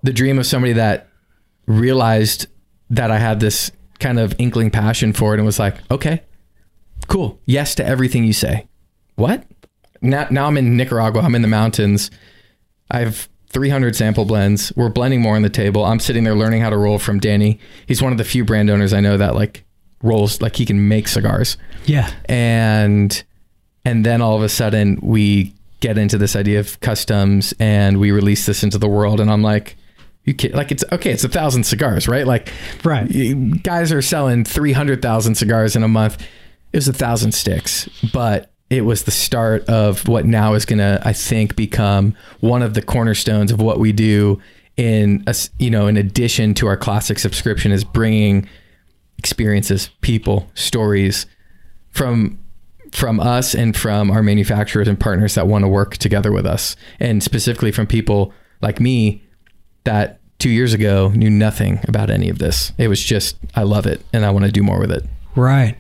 the dream of somebody that realized that I had this kind of inkling passion for it and was like, okay, cool. Yes to everything you say. what? Now, now I'm in Nicaragua. I'm in the mountains. I have 300 sample blends. We're blending more on the table. I'm sitting there learning how to roll from Danny. He's one of the few brand owners I know that like rolls like he can make cigars. Yeah. And and then all of a sudden we get into this idea of customs and we release this into the world and I'm like you kid like it's okay it's a thousand cigars right like Right. guys are selling 300,000 cigars in a month. It was a thousand sticks, but it was the start of what now is going to, I think, become one of the cornerstones of what we do in, a you know, in addition to our classic subscription is bringing experiences, people, stories from from us and from our manufacturers and partners that want to work together with us and specifically from people like me that two years ago knew nothing about any of this. It was just, I love it and I want to do more with it. Right.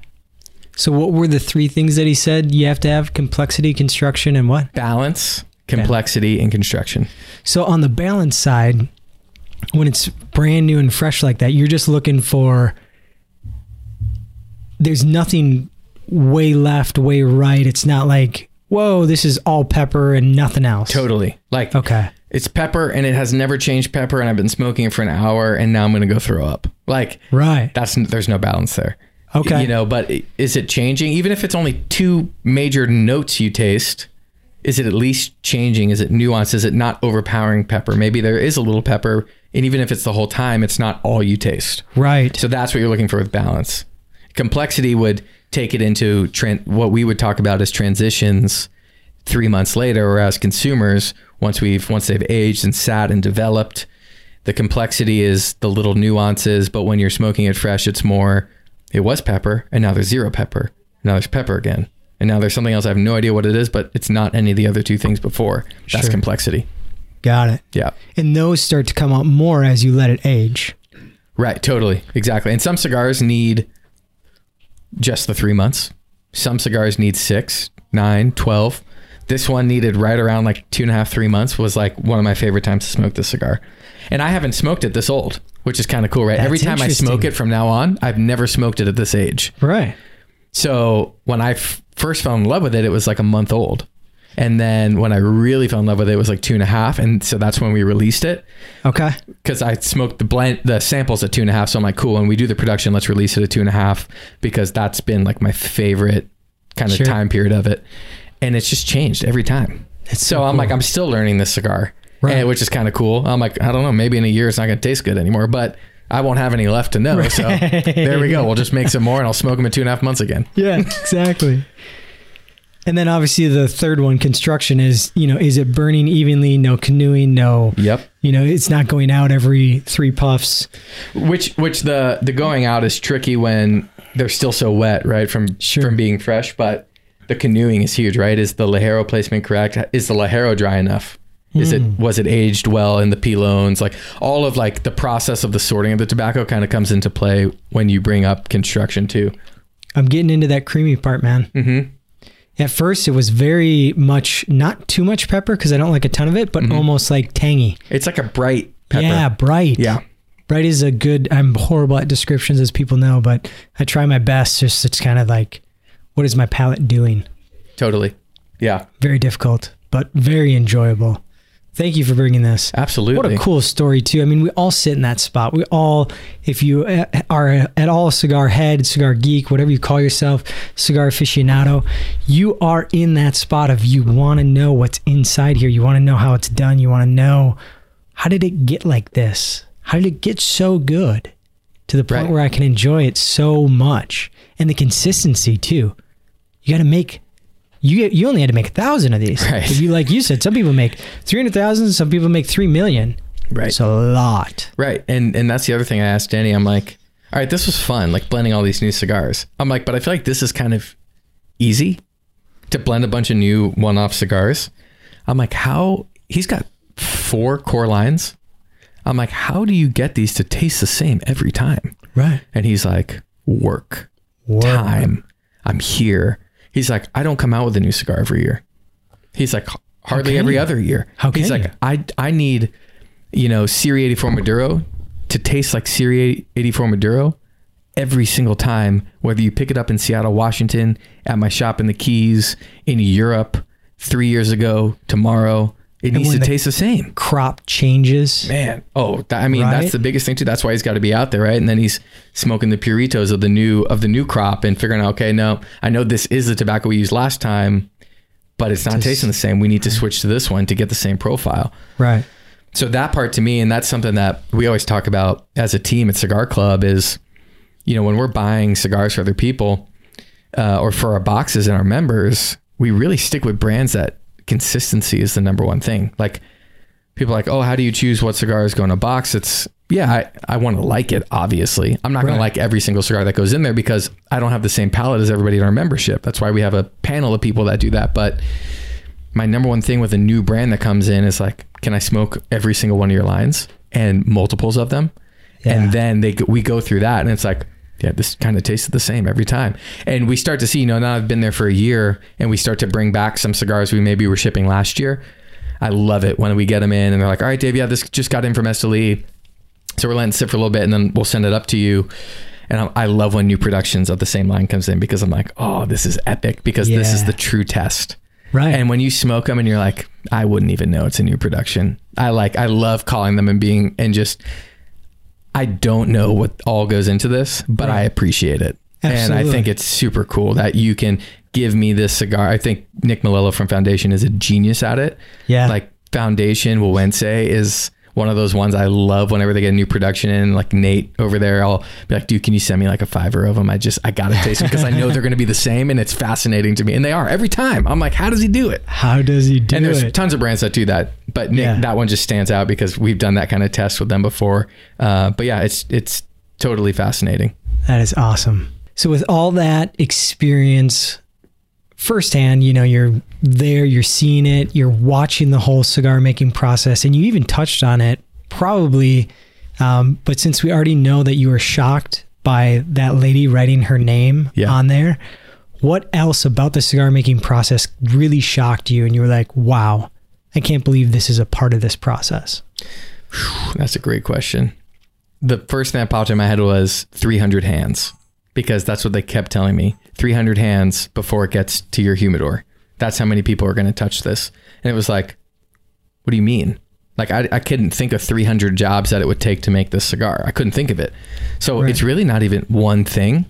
So what were the three things that he said you have to have? Complexity, construction, and what? Balance, complexity, and construction. So on the balance side, when it's brand new and fresh like that, you're just looking for there's nothing way left, way right. It's not like, whoa, this is all pepper and nothing else. Totally. Like, Okay. it's pepper and it has never changed pepper and I've been smoking it for an hour and now I'm going to go throw up. Like, Right. that's, there's no balance there. Okay. You know, but is it changing? Even if it's only two major notes you taste, is it at least changing? Is it nuanced? Is it not overpowering pepper? Maybe there is a little pepper, and even if it's the whole time, it's not all you taste. Right. So that's what you're looking for with balance. Complexity would take it into tran- what we would talk about as transitions three months later, or as consumers, once we've once they've aged and sat and developed, the complexity is the little nuances. But when you're smoking it fresh, it's more. It was pepper, and now there's zero pepper. Now there's pepper again, and now there's something else. I have no idea what it is, but it's not any of the other two things before. That's Sure. complexity. Got it. Yeah. And those start to come out more as you let it age. Right, totally. Exactly. And some cigars need just the three months. Some cigars need six, nine, 12. This one needed right around like two and a half, three months was like one of my favorite times to smoke this cigar. And I haven't smoked it this old, which is kind of cool, right? That's Every time I smoke it from now on, I've never smoked it at this age. Right. So when I f- first fell in love with it, it was like a month old. And then when I really fell in love with it, it was like two and a half. And so that's when we released it Okay. because I smoked the blend, the samples at two and a half. So I'm like, cool. When we do the production, let's release it at two and a half because that's been like my favorite kind of Sure. time period of it, and it's just changed every time. It's So, I'm like, I'm still learning this cigar, Right. and, which is kind of cool. I'm like, I don't know, maybe in a year it's not going to taste good anymore, but I won't have any left to know. So there we go. We'll just make some more, and I'll smoke them in two and a half months again. Yeah, exactly. And then obviously the third one, construction, is you know, is it burning evenly? No canoeing. No. Yep. You know, it's not going out every three puffs. Which which the the going out is tricky when they're still so wet, right? From Sure. from being fresh, but the canoeing is huge, right? Is the ligero placement correct? Is the ligero dry enough? Is it was it aged well in the pilones? Like all of like the process of the sorting of the tobacco kind of comes into play when you bring up construction too. I'm getting into that creamy part, man. Mm-hmm. At first, it was very much not too much pepper because I don't like a ton of it, but mm-hmm. almost like tangy. It's like a bright pepper. Yeah, bright. Yeah. bright is a good. I'm horrible at descriptions, as people know, but I try my best. Just it's kind of like, what is my palate doing? Totally. Yeah. Very difficult, but very enjoyable. Thank you for bringing this. Absolutely. What a cool story too. I mean, we all sit in that spot. We all, if you uh, are at all a cigar head, cigar geek, whatever you call yourself, cigar aficionado, you are in that spot of you want to know what's inside here. You want to know how it's done. You want to know how did it get like this? How did it get so good to the point Right. where I can enjoy it so much and the consistency too. You got to make you you only had to make a thousand of these. Right. If you like you said, some people make three hundred thousand, some people make three million. Right. It's a lot. Right. And and that's the other thing I asked Danny. I'm like, all right, this was fun, like blending all these new cigars. I'm like, but I feel like this is kind of easy to blend a bunch of new one-off cigars. I'm like, how he's got four core lines. I'm like, how do you get these to taste the same every time? Right. And he's like, work, time. I'm here. He's like, I don't come out with a new cigar every year. He's like, hardly every you? other year. How He's like, I I need, you know, Siri 84 Maduro to taste like Siri 84 Maduro every single time, whether you pick it up in Seattle, Washington, at my shop in the Keys, in Europe, three years ago, tomorrow. It needs to the- taste the same. Crop changes. Man, oh, I mean, Right? that's the biggest thing too. That's why he's got to be out there, right? And then he's smoking the puritos of the new of the new crop and figuring out, okay, no, I know this is the tobacco we used last time, but it's not tasting the same. We need to switch to this one to get the same profile. Right. So that part to me, and that's something that we always talk about as a team at Cigar Club is, you know, when we're buying cigars for other people uh, or for our boxes and our members, we really stick with brands that consistency is the number one thing. Like people are like, oh, how do you choose what cigars go in a box? It's yeah, I, I want to like it, obviously. I'm not going to like every single cigar that goes in there because I don't have the same palate as everybody in our membership. That's why we have a panel of people that do that. But my number one thing with a new brand that comes in is like, can I smoke every single one of your lines and multiples of them? Yeah. And then they we go through that, and it's like, yeah, this kind of tasted the same every time. And we start to see, you know, now I've been there for a year, and we start to bring back some cigars we maybe were shipping last year. I love it when we get them in, and they're like, all right, Dave, yeah, this just got in from Esteli. So we're letting it sit for a little bit, and then we'll send it up to you. And I, I love when new productions of the same line comes in because I'm like, oh, this is epic because this is the true test. Right. And when you smoke them and you're like, I wouldn't even know it's a new production. I like, I love calling them and being, and just, I don't know what all goes into this, but I appreciate it. And I think it's super cool that you can give me this cigar. I think Nick Melillo from Foundation is a genius at it. Yeah. Like Foundation, Güegüense is one of those ones I love whenever they get a new production in. Like Nate over there, I'll be like, dude, can you send me like a fiver of them? I just, I got to taste them because I know they're going to be the same and it's fascinating to me. And they are every time. I'm like, how does he do it? How does he do and there's it? tons of brands that do that, but Nick, Yeah. that one just stands out because we've done that kind of test with them before. Uh, but yeah, it's it's totally fascinating. That is awesome. So with all that experience firsthand, you know, you're there, you're seeing it, you're watching the whole cigar making process, and you even touched on it probably. Um, but since we already know that you were shocked by that lady writing her name Yeah. on there, what else about the cigar making process really shocked you? And you were like, wow, I can't believe this is a part of this process. That's a great question. The first thing that popped in my head was 300 hands because that's what they kept telling me. 300 hands before it gets to your humidor. That's how many people are going to touch this. And it was like, what do you mean? Like I, I couldn't think of 300 jobs that it would take to make this cigar. I couldn't think of it. So Right. it's really not even one thing.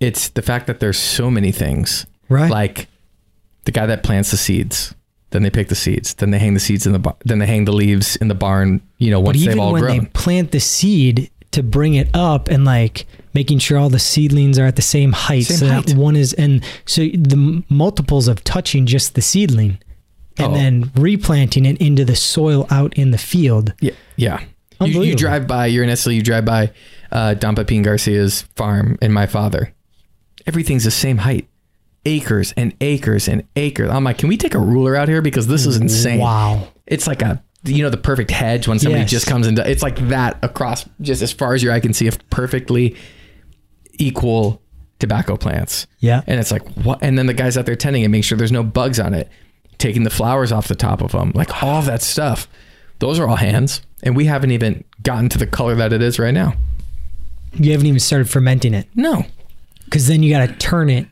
It's the fact that there's so many things. Right. Like the guy that plants the seeds, then they pick the seeds, then they hang the seeds in the bar- then they hang the leaves in the barn. You know, But once they've even all when grown. they plant the seed to bring it up and like making sure all the seedlings are at the same height Same so height. that one is and so the multiples of touching just the seedling and Oh. then replanting it into the soil out in the field Yeah, yeah. You, you drive by. You're in Esteli. You drive by uh, Don Pepin Garcia's farm and my father. Everything's the same height, acres and acres and acres. I'm like, can we take a ruler out here because this is insane. wow It's like a you know the perfect hedge when somebody Yes. just comes into. It's like that across just as far as your eye can see of perfectly equal tobacco plants. yeah And it's like, what? And then the guys out there tending it, make sure there's no bugs on it, taking the flowers off the top of them, like all that stuff. Those are all hands. And we haven't even gotten to the color that it is right now. you haven't even started fermenting it No. because then you got to turn it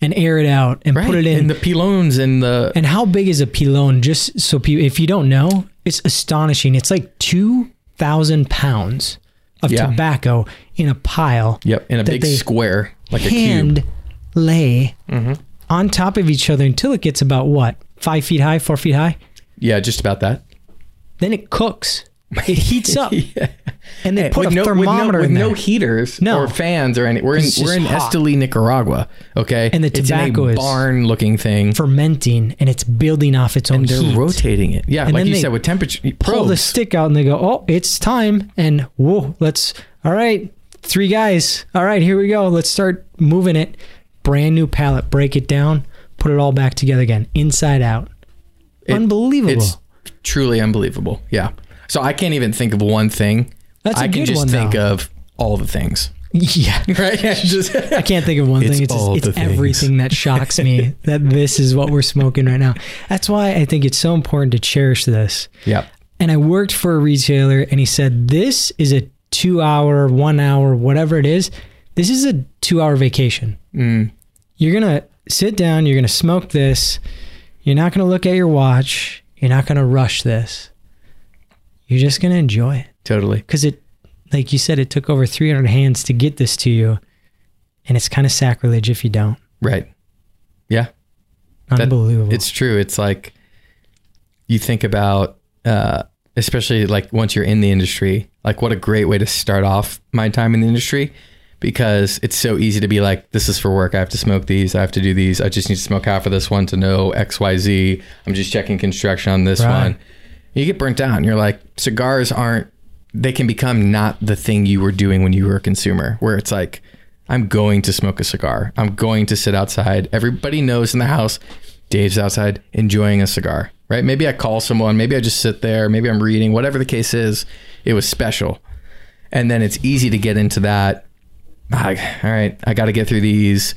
and air it out and Right. put it in And the pilons and the. And how big is a pilon? Just so people, if you don't know, it's astonishing. It's like two thousand pounds of Yeah. tobacco in a pile. Yep. In a big square, like a hand cube. lay Mm-hmm. on top of each other until it gets about what five feet high, four feet high. Yeah, just about that. Then it cooks. It heats up, yeah. and they put a no, with no, thermometer with no heaters No. or fans or any. We're in we're in hot. Esteli, Nicaragua. Okay, And the tobacco is barn looking thing, fermenting, and it's building off its own and they're heat. rotating it. Yeah, And like you said with temperature pull the stick out and they go, "Oh, it's time!" And whoa, let's all right, three guys. All right, here we go. Let's start moving it. Brand new pallet. Break it down. Put it all back together again, inside out. It- Unbelievable. It's truly unbelievable. Yeah. So I can't even think of one thing. That's a I can good just one, think though. of all the things. yeah. Right? just I can't think of one It's thing. It's, all it's the things. everything that shocks me that this is what we're smoking right now. That's why I think it's so important to cherish this. Yep. and I worked for a retailer and he said this is a 2 hour, 1 hour, whatever it is. this is a two hour vacation. Mm, You're going to sit down, you're going to smoke this. You're not going to look at your watch. You're not going to rush this. You're just going to enjoy it. totally. Because it, like you said, it took over 300 hands to get this to you. And it's kind of sacrilege if you don't. Right. Yeah. That- Unbelievable. It's true. It's like you think about, uh, especially like once you're in the industry, like what a great way to start off my time in the industry because it's so easy to be like, this is for work. I have to smoke these. I have to do these. I just need to smoke half of this one to know X, Y, Z. I'm just checking construction on this Right. one. You get burnt out and you're like, cigars aren't, they can become not the thing you were doing when you were a consumer, where it's like, I'm going to smoke a cigar. I'm going to sit outside. Everybody knows in the house, Dave's outside enjoying a cigar, right? Maybe I call someone, maybe I just sit there, maybe I'm reading, whatever the case is, it was special. And then it's easy to get into that. Like, all right, I got to get through these.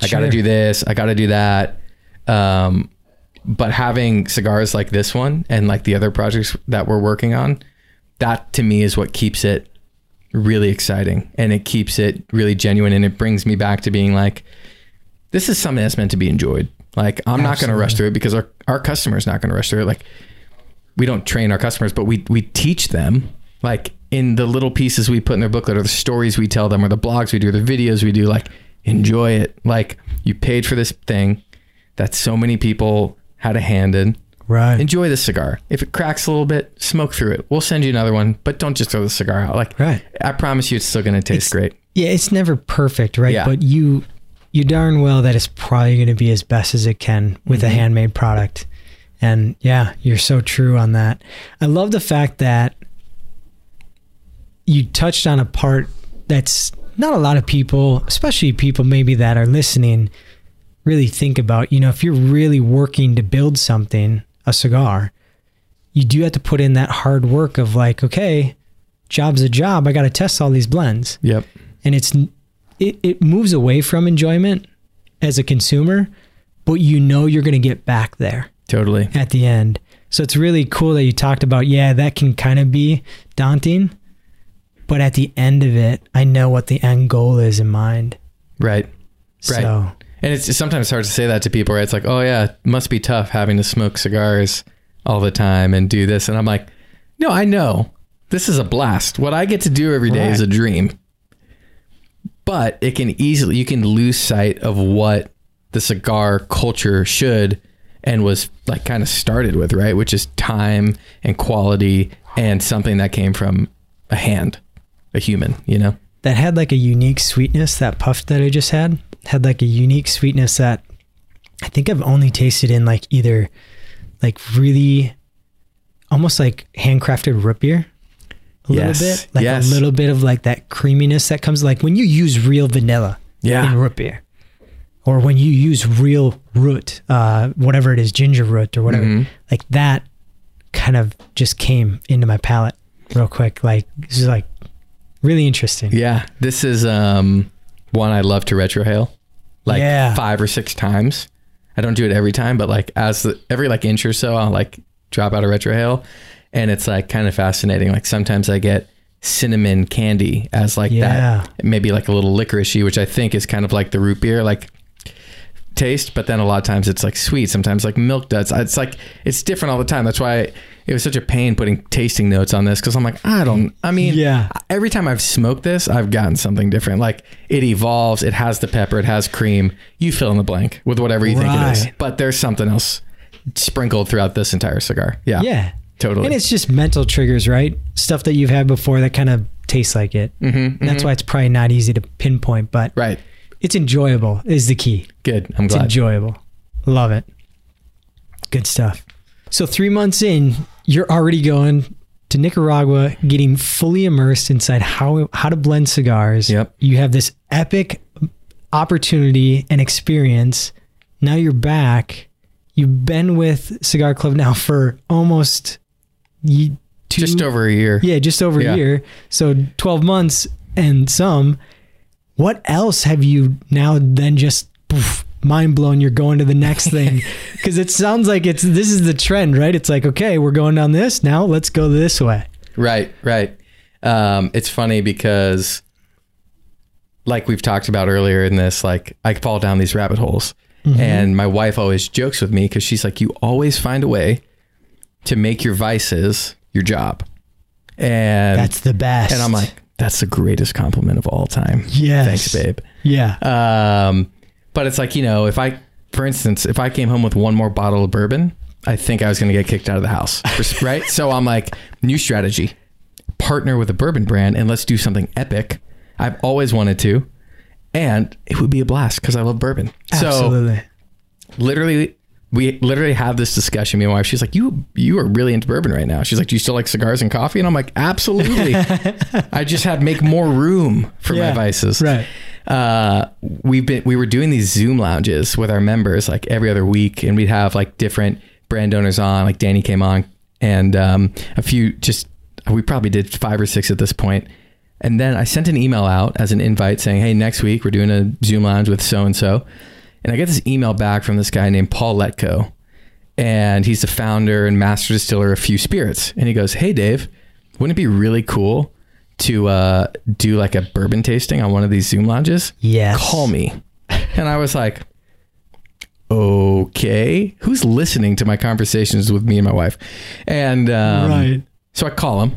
I got to do this. I got to do that. Um, but having cigars like this one and like the other projects that we're working on, that to me is what keeps it really exciting. And it keeps it really genuine. And it brings me back to being like this is something that's meant to be enjoyed. Like i'm not going to rush through it because our, our customer's not going to rush through it. Like we don't train our customers but we we teach them like in the little pieces we put in their booklet or the stories we tell them or the blogs we do or the videos we do like enjoy it. Like you paid for this thing that so many people had a hand in right. enjoy the cigar. If it cracks a little bit, smoke through it. We'll send you another one, but don't just throw the cigar out. Like, Right. I promise you, it's still going to taste It's- great. yeah, it's never perfect, right? Yeah. But you you darn well that it's probably going to be as best as it can with a Mm-hmm. handmade product. And yeah, you're so true on that. I love the fact that you touched on a part that's not a lot of people, especially people maybe that are listening, really think about. You know, if you're really working to build something, a cigar, you do have to put in that hard work of like, okay, job's a job. I got to test all these blends Yep. and it's it, it moves away from enjoyment as a consumer but you know you're going to get back there Totally. at the end so it's really cool that you talked about yeah that can kind of be daunting but at the end of it i know what the end goal is in mind Right. Right. so And it's sometimes hard to say that to people, right? It's like, oh, yeah, it must be tough having to smoke cigars all the time and do this. And I'm like, no, I know. This is a blast. What I get to do every day is a dream. But it can easily, you can lose sight of what the cigar culture should and was like kind of started with, right? Which is time and quality and something that came from a hand, a human, you know? That had like a unique sweetness that puff that i just had had like a unique sweetness that i think i've only tasted in like either like really almost like handcrafted root beer a Yes, little bit like yes. a little bit of like that creaminess that comes like when you use real vanilla Yeah. in root beer or when you use real root uh whatever it is ginger root or whatever Mhm. like that kind of just came into my palate real quick like this is like really interesting Yeah, this is um one I love to retrohale, like Yeah. five or six times. I don't do it every time, but like as the, every like inch or so, I'll like drop out a retrohale, and it's like kind of fascinating. Like sometimes I get cinnamon candy as like Yeah. that, maybe like a little licoricey, which I think is kind of like the root beer like taste. But then a lot of times it's like sweet. Sometimes like milk does. It's like it's different all the time. That's why it was such a pain putting tasting notes on this because I'm like I don't. I mean, Yeah. every time I've smoked this, I've gotten something different. Like it evolves, it has the pepper, it has cream. You fill in the blank with whatever you think it is. But there's something else sprinkled throughout this entire cigar. Yeah. yeah Totally. And it's just mental triggers, right? Stuff that you've had before that kind of tastes like it. Mhm, And That's why it's probably not easy to pinpoint, but right. it's enjoyable is the key. Good. I'm It's glad. enjoyable. Love it. Good stuff. So three months in, you're already going to Nicaragua, getting fully immersed inside how how to blend cigars. Yep. You have this epic opportunity and experience. Now you're back. You've been with Cigar Club now for almost two, Just over a year. yeah, just over Yeah. a year. So 12 months and some. What else have you now then just poof, mind blown? You're going to the next thing because it sounds like it's this is the trend, right? It's like, okay, we're going down this now. Let's go this way. Right, right. Um, it's funny because like we've talked about earlier in this, like I fall down these rabbit holes. And my wife always jokes with me because she's like, you always find a way to make your vices your job. And That's the best. and I'm like, that's the greatest compliment of all time. yeah Thanks, babe. yeah. Um, but it's like, you know, if I, for instance, if I came home with one more bottle of bourbon, I think I was going to get kicked out of the house. right. So I'm like, new strategy partner with a bourbon brand and let's do something epic. I've always wanted to. And it would be a blast because I love bourbon. So Absolutely. literally, we literally have this discussion. Me and my wife, she's like, "You you are really into bourbon right now." She's like, "Do you still like cigars and coffee?" And I'm like, "Absolutely." I just had make more room for Yeah, my vices. right. Uh, we've been we were doing these Zoom lounges with our members like every other week, and we'd have like different brand owners on. Like Danny came on, and um, a few just we probably did five or six at this point. And then I sent an email out as an invite saying, "Hey, next week we're doing a Zoom lounge with so and so." And I get this email back from this guy named Paul Hletko, and he's the founder and master distiller of Few Spirits. And he goes, "Hey, Dave, wouldn't it be really cool to uh, do like a bourbon tasting on one of these Zoom lounges? Yes. Call me." And I was like, "Okay, who's listening to my conversations with me and my wife?" And um, Right. so I call him,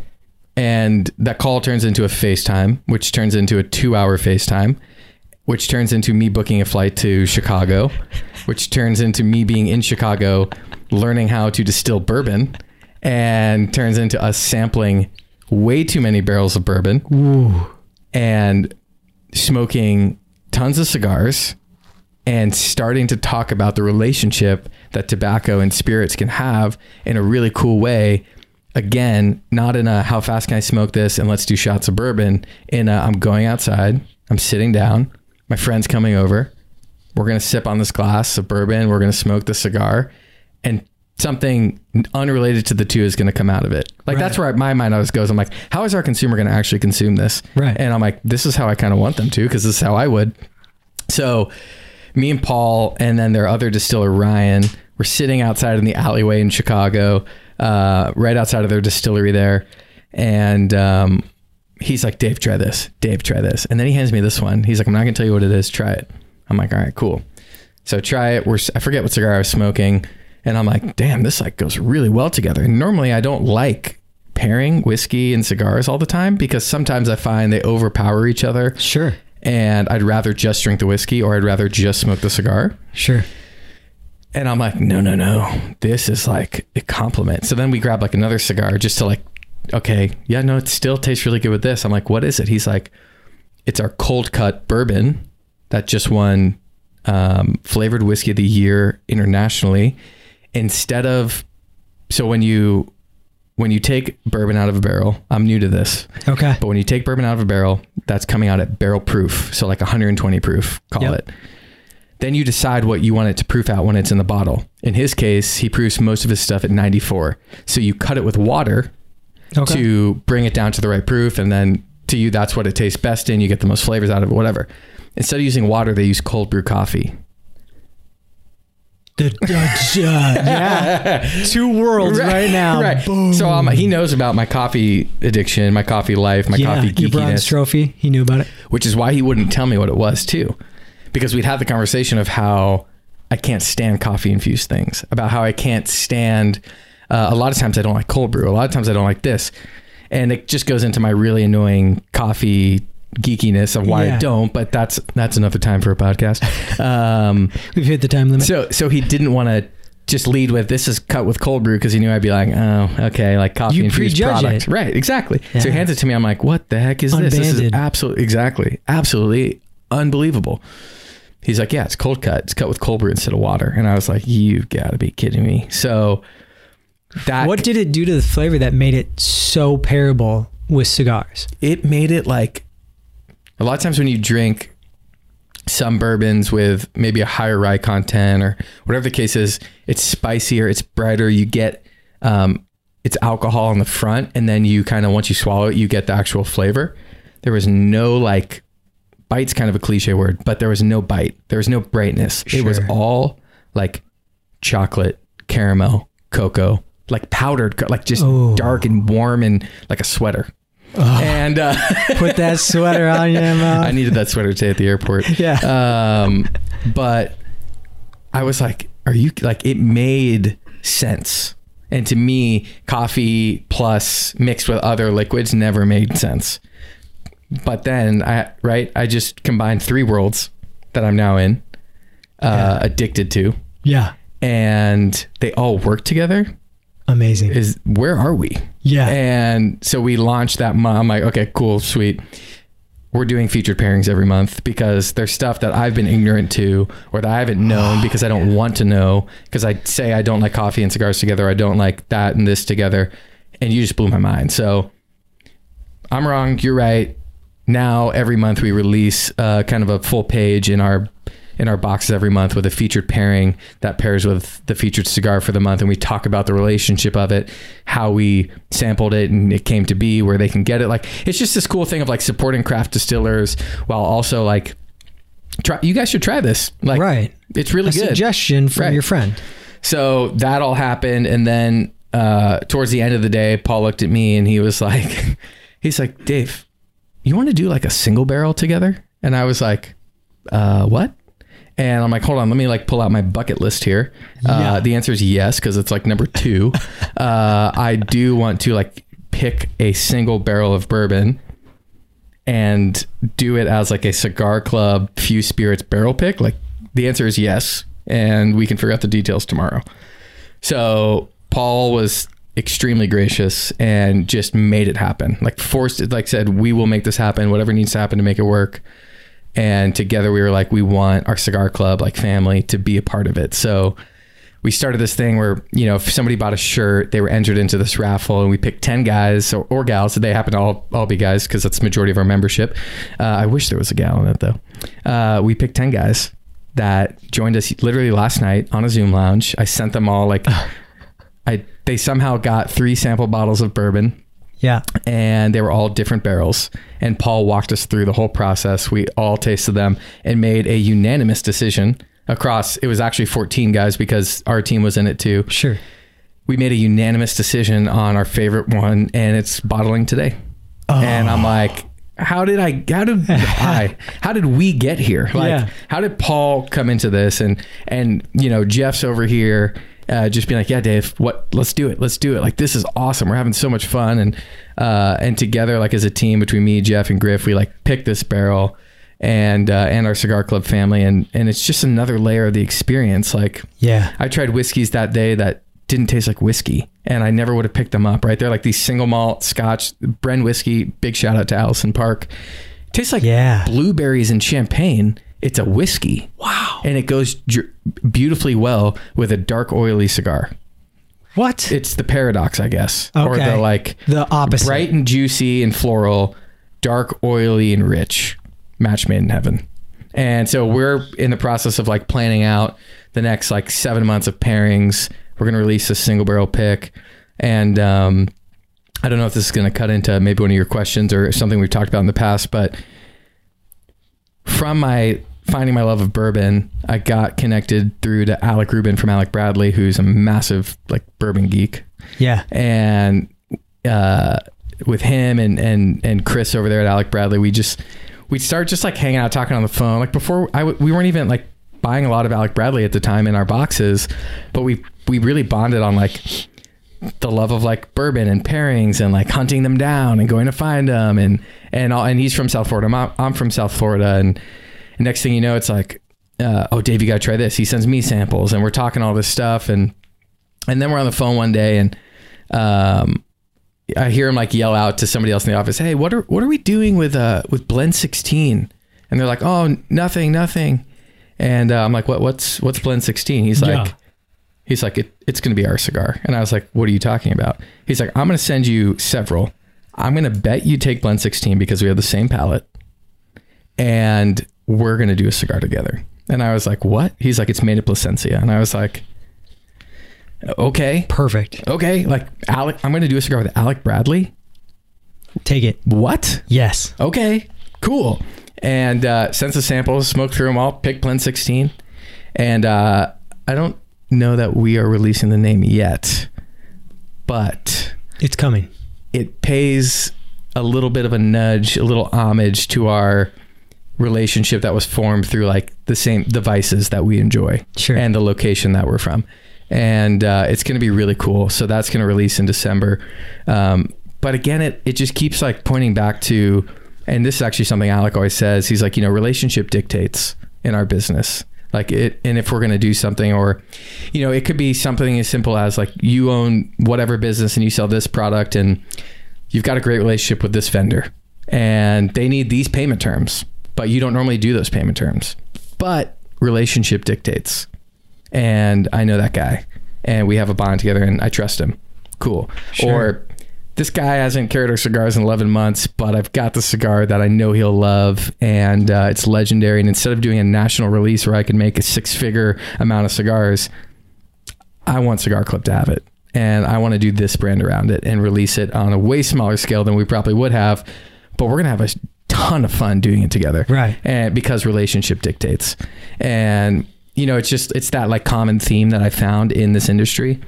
and that call turns into a FaceTime, which turns into a two-hour FaceTime, which turns into me booking a flight to Chicago, which turns into me being in Chicago, learning how to distill bourbon, and turns into us sampling way too many barrels of bourbon Ooh. and smoking tons of cigars and starting to talk about the relationship that tobacco and spirits can have in a really cool way. Again, not in a how fast can I smoke this and let's do shots of bourbon. In a I'm going outside, I'm sitting down, my friend's coming over, we're gonna sip on this glass of bourbon, we're gonna smoke the cigar, and something unrelated to the two is gonna come out of it. Like that's where my mind always goes. I'm like, how is our consumer gonna actually consume this? Right. And I'm like, this is how I kind of want them to, because this is how I would. So me and Paul and then their other distiller Ryan were sitting outside in the alleyway in Chicago, uh, right outside of their distillery there, and um, he's like, "Dave, try this. Dave, try this." And then he hands me this one. He's like, "I'm not gonna tell you what it is. Try it." I'm like, "All right, cool." So try it. We're I forget what cigar I was smoking, and I'm like, "Damn, this like goes really well together." And normally I don't like pairing whiskey and cigars all the time because sometimes I find they overpower each other Sure. and I'd rather just drink the whiskey or I'd rather just smoke the cigar. Sure. And I'm like, no, no, no. This is like a compliment. So then we grab like another cigar just to like, okay, yeah, no, it still tastes really good with this. I'm like, what is it? He's like, it's our cold cut bourbon that just won um, flavored whiskey of the year internationally. Instead of, so when you when you take bourbon out of a barrel, I'm new to this. Okay. But when you take bourbon out of a barrel, that's coming out at barrel proof, so like 120 proof, call Yep. it. Then you decide what you want it to proof out when it's in the bottle. In his case, he proofs most of his stuff at 94. So you cut it with water Okay. to bring it down to the right proof, and then to you, that's what it tastes best in. You get the most flavors out of it, whatever. Instead of using water, they use cold brew coffee. The, uh, yeah. Two worlds right, now. right. Boom. So um, he knows about my coffee addiction, my coffee life, my yeah, coffee your bronze geekiness. trophy. He knew about it. which is why he wouldn't tell me what it was too because we'd had the conversation of how i can't stand coffee infused things about how i can't stand uh, a lot of times i don't like cold brew a lot of times i don't like this and it just goes into my really annoying coffee geekiness of why Yeah. i don't but that's that's another time for a podcast um, We've hit the time limit. so so he didn't want to just lead with this is cut with cold brew because he knew I'd be like, oh, okay, like coffee You infused product, it. right? Exactly. So he hands it to me. I'm like, what the heck is this? This is Unbanded. absolutely exactly, absolutely unbelievable. He's like, yeah, it's cold cut. It's cut with cold brew instead of water. And I was like, you got to be kidding me. So that what did it do to the flavor that made it so parable with cigars? it made it like a lot of times when you drink some bourbons with maybe a higher rye content or whatever the case is, it's spicier, it's brighter. You get um, it's alcohol on the front, and then you kind of once you swallow it, you get the actual flavor. There was no like bite's kind of a cliche word, but there was no bite. There was no brightness. It was all like chocolate, caramel, cocoa, like powdered, like just Oh. dark and warm and like a sweater. And uh, Put that sweater on you, Mo. I needed that sweater today at the airport. Yeah. Um, but I was like, are you like, it made sense. And to me, coffee plus mixed with other liquids never made sense. But then I, right, I just combined three worlds that I'm now in, uh, addicted to, yeah. and they all work together. Amazing. Is where are we? Yeah. And so we launched that month. I'm like, okay, cool, sweet. We're doing featured pairings every month because there's stuff that I've been ignorant to or that I haven't known because I don't want to know. Because I say I don't like coffee and cigars together. I don't like that and this together. And you just blew my mind. So I'm wrong. You're right. Now every month we release uh, kind of a full page in our in our boxes every month with a featured pairing that pairs with the featured cigar for the month, and we talk about the relationship of it, how we sampled it, and it came to be, where they can get it. Like it's just this cool thing of like supporting craft distillers while also like try. You guys should try this. Like right. it's really A good. suggestion from Right. your friend. So that all happened, and then uh, towards the end of the day, Paul looked at me and he was like, "He's like, Dave, you want to do like a single barrel together?" And I was like, uh, "What?" And I'm like, "Hold on, let me like pull out my bucket list here." Yeah. Uh, the answer is yes because it's like number two. uh, I do want to like pick a single barrel of bourbon and do it as like a cigar club few spirits barrel pick? Like the answer is yes, and we can figure out the details tomorrow. So Paul was extremely gracious and just made it happen. Like forced it, like said, we will make this happen, whatever needs to happen to make it work. And together we were like, we want our cigar club, like family, to be a part of it. So we started this thing where you know if somebody bought a shirt they were entered into this raffle and we picked 10 guys or, or gals. They happen to all, all be guys because that's the majority of our membership. Uh, i wish there was a gal in it though. Uh, we picked 10 guys that joined us literally last night on a zoom lounge. I sent them all like i they somehow got three sample bottles of bourbon Yeah. and they were all different barrels. And Paul walked us through the whole process. We all tasted them and made a unanimous decision across. It was actually 14 guys because our team was in it too. Sure. We made a unanimous decision on our favorite one, and it's bottling today. And I'm oh. like, how did I? How did I? How did we get here? Like, Yeah. how did Paul come into this? And and you know, Jeff's over here, uh, just being like, yeah, Dave, what? Let's do it. Let's do it. Like, this is awesome. We're having so much fun, and uh, and together, like as a team between me, Jeff, and Griff, we like picked this barrel. And uh, and our cigar club family and and it's just another layer of the experience. Like Yeah. I tried whiskeys that day that didn't taste like whiskey, and I never would have picked them up. Right, they're like these single malt Scotch Bren whiskey. Big shout out to Allison Park. Tastes like Yeah. blueberries and champagne. It's a whiskey. Wow, and it goes beautifully well with a dark oily cigar. What? It's the paradox, I guess, or the like the opposite. bright and juicy and floral, dark, oily, and rich. Match made in heaven. And so we're in the process of like planning out the next like seven months of pairings. We're going to release a single barrel pick. And um, I don't know if this is going to cut into maybe one of your questions or something we've talked about in the past, but from my finding my love of bourbon, I got connected through to Alec Rubin from Alec Bradley, who's a massive like bourbon geek Yeah. and uh, with him and and and Chris over there at Alec Bradley, we just we'd start just like hanging out, talking on the phone. Like before, I w- we weren't even like buying a lot of Alec Bradley at the time in our boxes, but we we really bonded on like the love of like bourbon and pairings and like hunting them down and going to find them and and all, and he's from South Florida. I'm, I'm from South Florida and, and next thing you know, it's like, uh, oh Dave, you got to try this. He sends me samples and we're talking all this stuff and and then we're on the phone one day and um I hear him like yell out to somebody else in the office, "Hey, what are what are we doing with uh with Blend 16?" And they're like, "Oh, nothing, nothing." And uh, I'm like, "What what's what's Blend 16?" He's like Yeah. he's like it, it's going to be our cigar. And I was like, "What are you talking about?" He's like, "I'm going to send you several. I'm going to bet you take Blend 16 because we have the same palate and we're going to do a cigar together." And I was like, "What?" He's like, "It's made of Plasencia." And I was like, "Okay." Perfect. Okay, like Alec, I'm going to do a cigar with Alec Bradley. Take it. What? Yes. Okay, cool. And uh, sent the samples, smoked through them all, picked Blend 16. And uh, I don't know that we are releasing the name yet, but It's coming. it pays a little bit of a nudge, a little homage to our relationship that was formed through like the same devices that we enjoy Sure. and the location that we're from. And uh, it's going to be really cool. So that's going to release in December. Um, but again, it, it just keeps like pointing back to, and this is actually something Alec always says. He's like, you know, relationship dictates in our business. Like it, and if we're going to do something, or, you know, it could be something as simple as like you own whatever business and you sell this product and you've got a great relationship with this vendor and they need these payment terms, but you don't normally do those payment terms. But relationship dictates. And I know that guy and we have a bond together and I trust him. Cool. Sure. Or this guy hasn't carried our cigars in 11 months, but I've got the cigar that I know he'll love and uh, it's legendary. And instead of doing a national release where I can make a six figure amount of cigars, I want Cigar Club to have it. And I want to do this brand around it and release it on a way smaller scale than we probably would have. But we're going to have a ton of fun doing it together. Right. And because relationship dictates. And, you know, it's just, it's that like common theme that I found in this industry.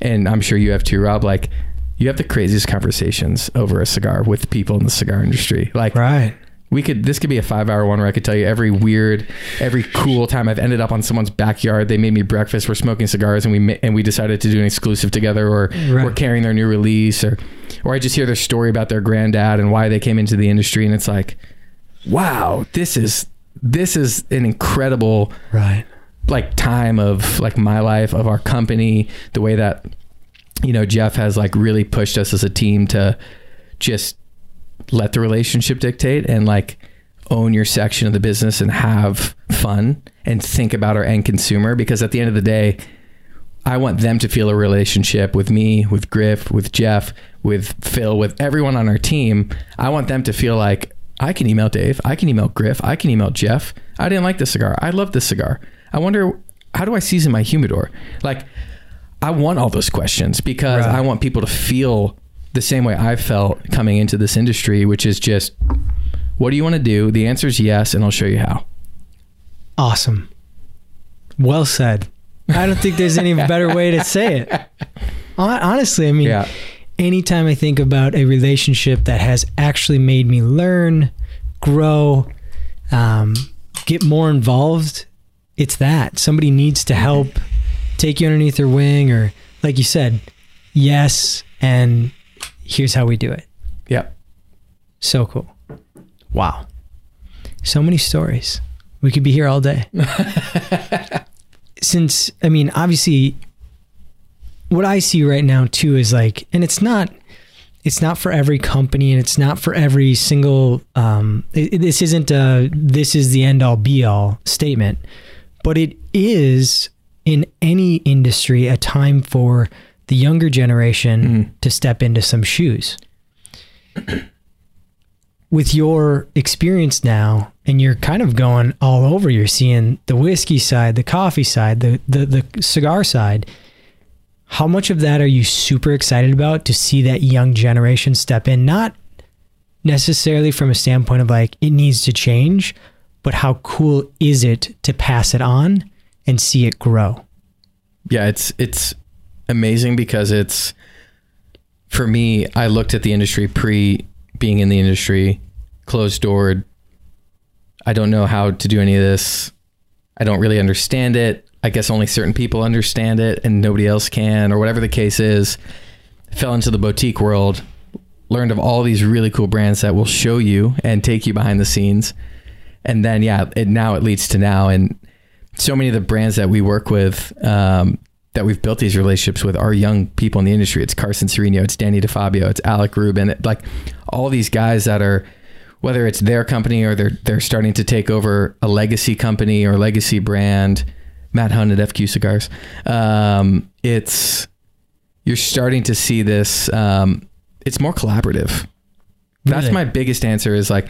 And I'm sure you have too, Rob. Like, you have the craziest conversations over a cigar with people in the cigar industry. Like, Right. We could this could be a five hour one where I could tell you every weird, every cool time I've ended up on someone's backyard. They made me breakfast. We're smoking cigars, and we and we decided to do an exclusive together, or Right. we're carrying their new release, or or I just hear their story about their granddad and why they came into the industry, and it's like, wow, this is this is an incredible Right. like time of like my life of our company the way that you know jeff has like really pushed us as a team to just let the relationship dictate and like own your section of the business and have fun and think about our end consumer because at the end of the day I want them to feel a relationship with me, with Griff, with Jeff, with Phil, with everyone on our team. I want them to feel like I can email Dave, I can email Griff, I can email Jeff. I didn't like this cigar. I love this cigar. I wonder how do I season my humidor? Like I want all those questions because Right. I want people to feel the same way I felt coming into this industry, which is just what do you want to do? The answer is yes, and I'll show you how. Awesome. Well said. I don't think there's any better way to say it. Honestly, I mean, Yeah. anytime I think about a relationship that has actually made me learn, grow, um, get more involved, it's that. Somebody needs to help take you underneath their wing, or like you said, yes, and here's how we do it. Yep. So cool. Wow. So many stories. We could be here all day. Since, I mean, obviously, what I see right now too is like, and it's not, it's not for every company and it's not for every single, um, it- this isn't a, this is the end all be all statement, but it is in any industry a time for the younger generation hmm. to step into some shoes. With your experience now and you're kind of going all over you're seeing the whiskey side the coffee side the, the the cigar side. How much of that are you super excited about to see that young generation step in? Not necessarily from a standpoint of like it needs to change but how cool is it to pass it on and see it grow? Yeah, it's it's amazing because it's for me, I looked at the industry pre being in the industry, closed door. I don't know how to do any of this. I don't really understand it. I guess only certain people understand it and nobody else can, or whatever the case is. Fell into the boutique world, learned of all these really cool brands that will show you and take you behind the scenes. And then, yeah, it now it leads to now. And so many of the brands that we work with um, that we've built these relationships with are young people in the industry. It's Carson Sereno, it's Danny DeFabio, it's Alec Rubin, it- like all these guys that are whether it's their company or they're they're starting to take over a legacy company or legacy brand. Matt Hunt at FQ Cigars. Um, it's you're starting to see this. Um, it's more collaborative. That's Really? my biggest answer. Is like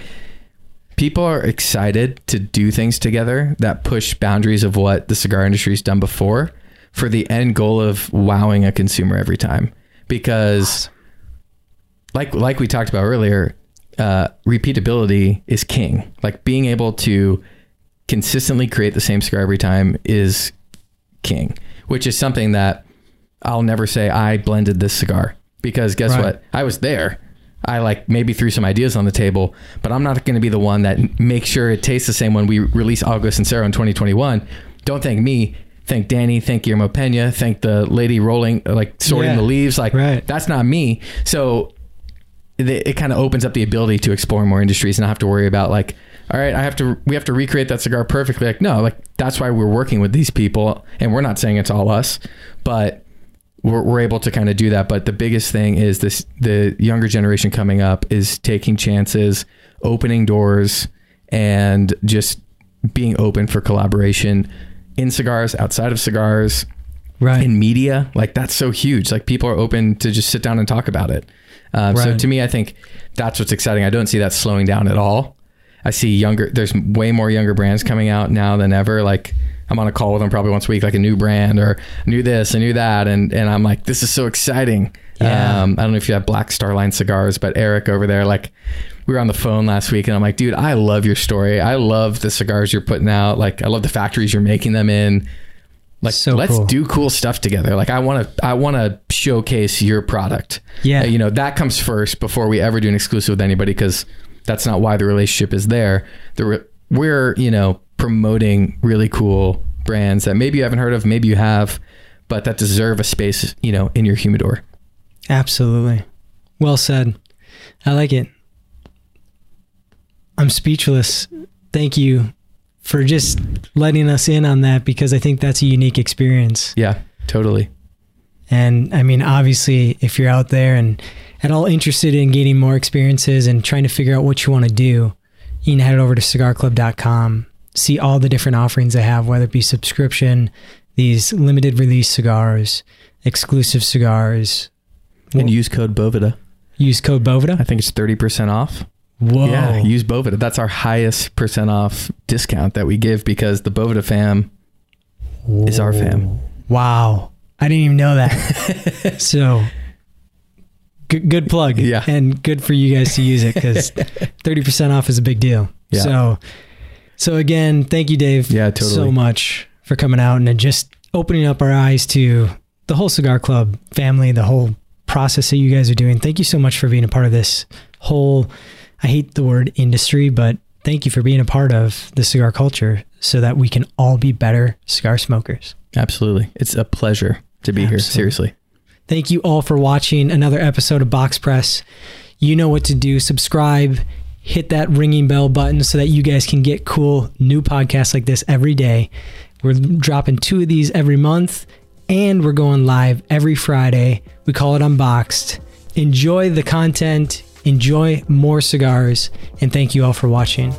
people are excited to do things together that push boundaries of what the cigar industry's done before for the end goal of wowing a consumer every time because like like we talked about earlier uh, repeatability is king like being able to consistently create the same cigar every time is king which is something that i'll never say i blended this cigar because guess Right. what i was there I like maybe threw some ideas on the table, but I'm not going to be the one that makes sure it tastes the same when we release August and Sarah in 2021. Don't thank me. Thank Danny. Thank Guillermo Pena. Thank the lady rolling, uh, like sorting Yeah. the leaves. Like Right. that's not me. So it, it kind of opens up the ability to explore more industries and not have to worry about like, all right, I have to, we have to recreate that cigar perfectly. Like, no, like that's why we're working with these people and we're not saying it's all us, but we're, we're able to kind of do that. But the biggest thing is this, the younger generation coming up is taking chances, opening doors and just being open for collaboration in cigars, outside of cigars, Right. in media like that's so huge. Like people are open to just sit down and talk about it. Um, so to me i think that's what's exciting. I don't see that slowing down at all. I see younger there's way more younger brands coming out now than ever. Like i'm on a call with them probably once a week like a new brand or new this a new that. And and i'm like this is so exciting. Yeah. um, i don't know if you have black starline cigars but eric over there like we were on the phone last week and i'm like dude i love your story i love the cigars you're putting out like i love the factories you're making them in like So let's cool. do cool stuff together like i want to i want to showcase your product Yeah. You know that comes first before we ever do an exclusive with anybody because that's not why the relationship is there the re- we're you know promoting really cool brands that maybe you haven't heard of maybe you have but that deserve a space you know in your humidor Absolutely. Well said. I like it. I'm speechless. Thank you for just letting us in on that because I think that's a unique experience. yeah totally And I mean, obviously, if you're out there and at all interested in gaining more experiences and trying to figure out what you want to do, you can head over to cigarclub.com, see all the different offerings they have, whether it be subscription, these limited release cigars, exclusive cigars. and use code Boveda Use code Boveda. i think it's 30% off Whoa. yeah use Boveda that's our highest percent off discount that we give because the Boveda fam is our fam Wow. I didn't even know that. so good, good plug. Yeah. And good for you guys to use it because 30% off is a big deal. Yeah. So, so again, thank you, Dave. Yeah, totally. So much for coming out and just opening up our eyes to the whole cigar club family, the whole process that you guys are doing. Thank you so much for being a part of this whole, I hate the word industry, but thank you for being a part of the cigar culture so that we can all be better cigar smokers. Absolutely. It's a pleasure to be here. Seriously. Thank you all for watching another episode of Box Press. You know what to do. Subscribe, hit that ringing bell button so that you guys can get cool new podcasts like this every day. We're dropping two of these every month and we're going live every Friday. We call it Unboxed. Enjoy the content, enjoy more cigars, and thank you all for watching.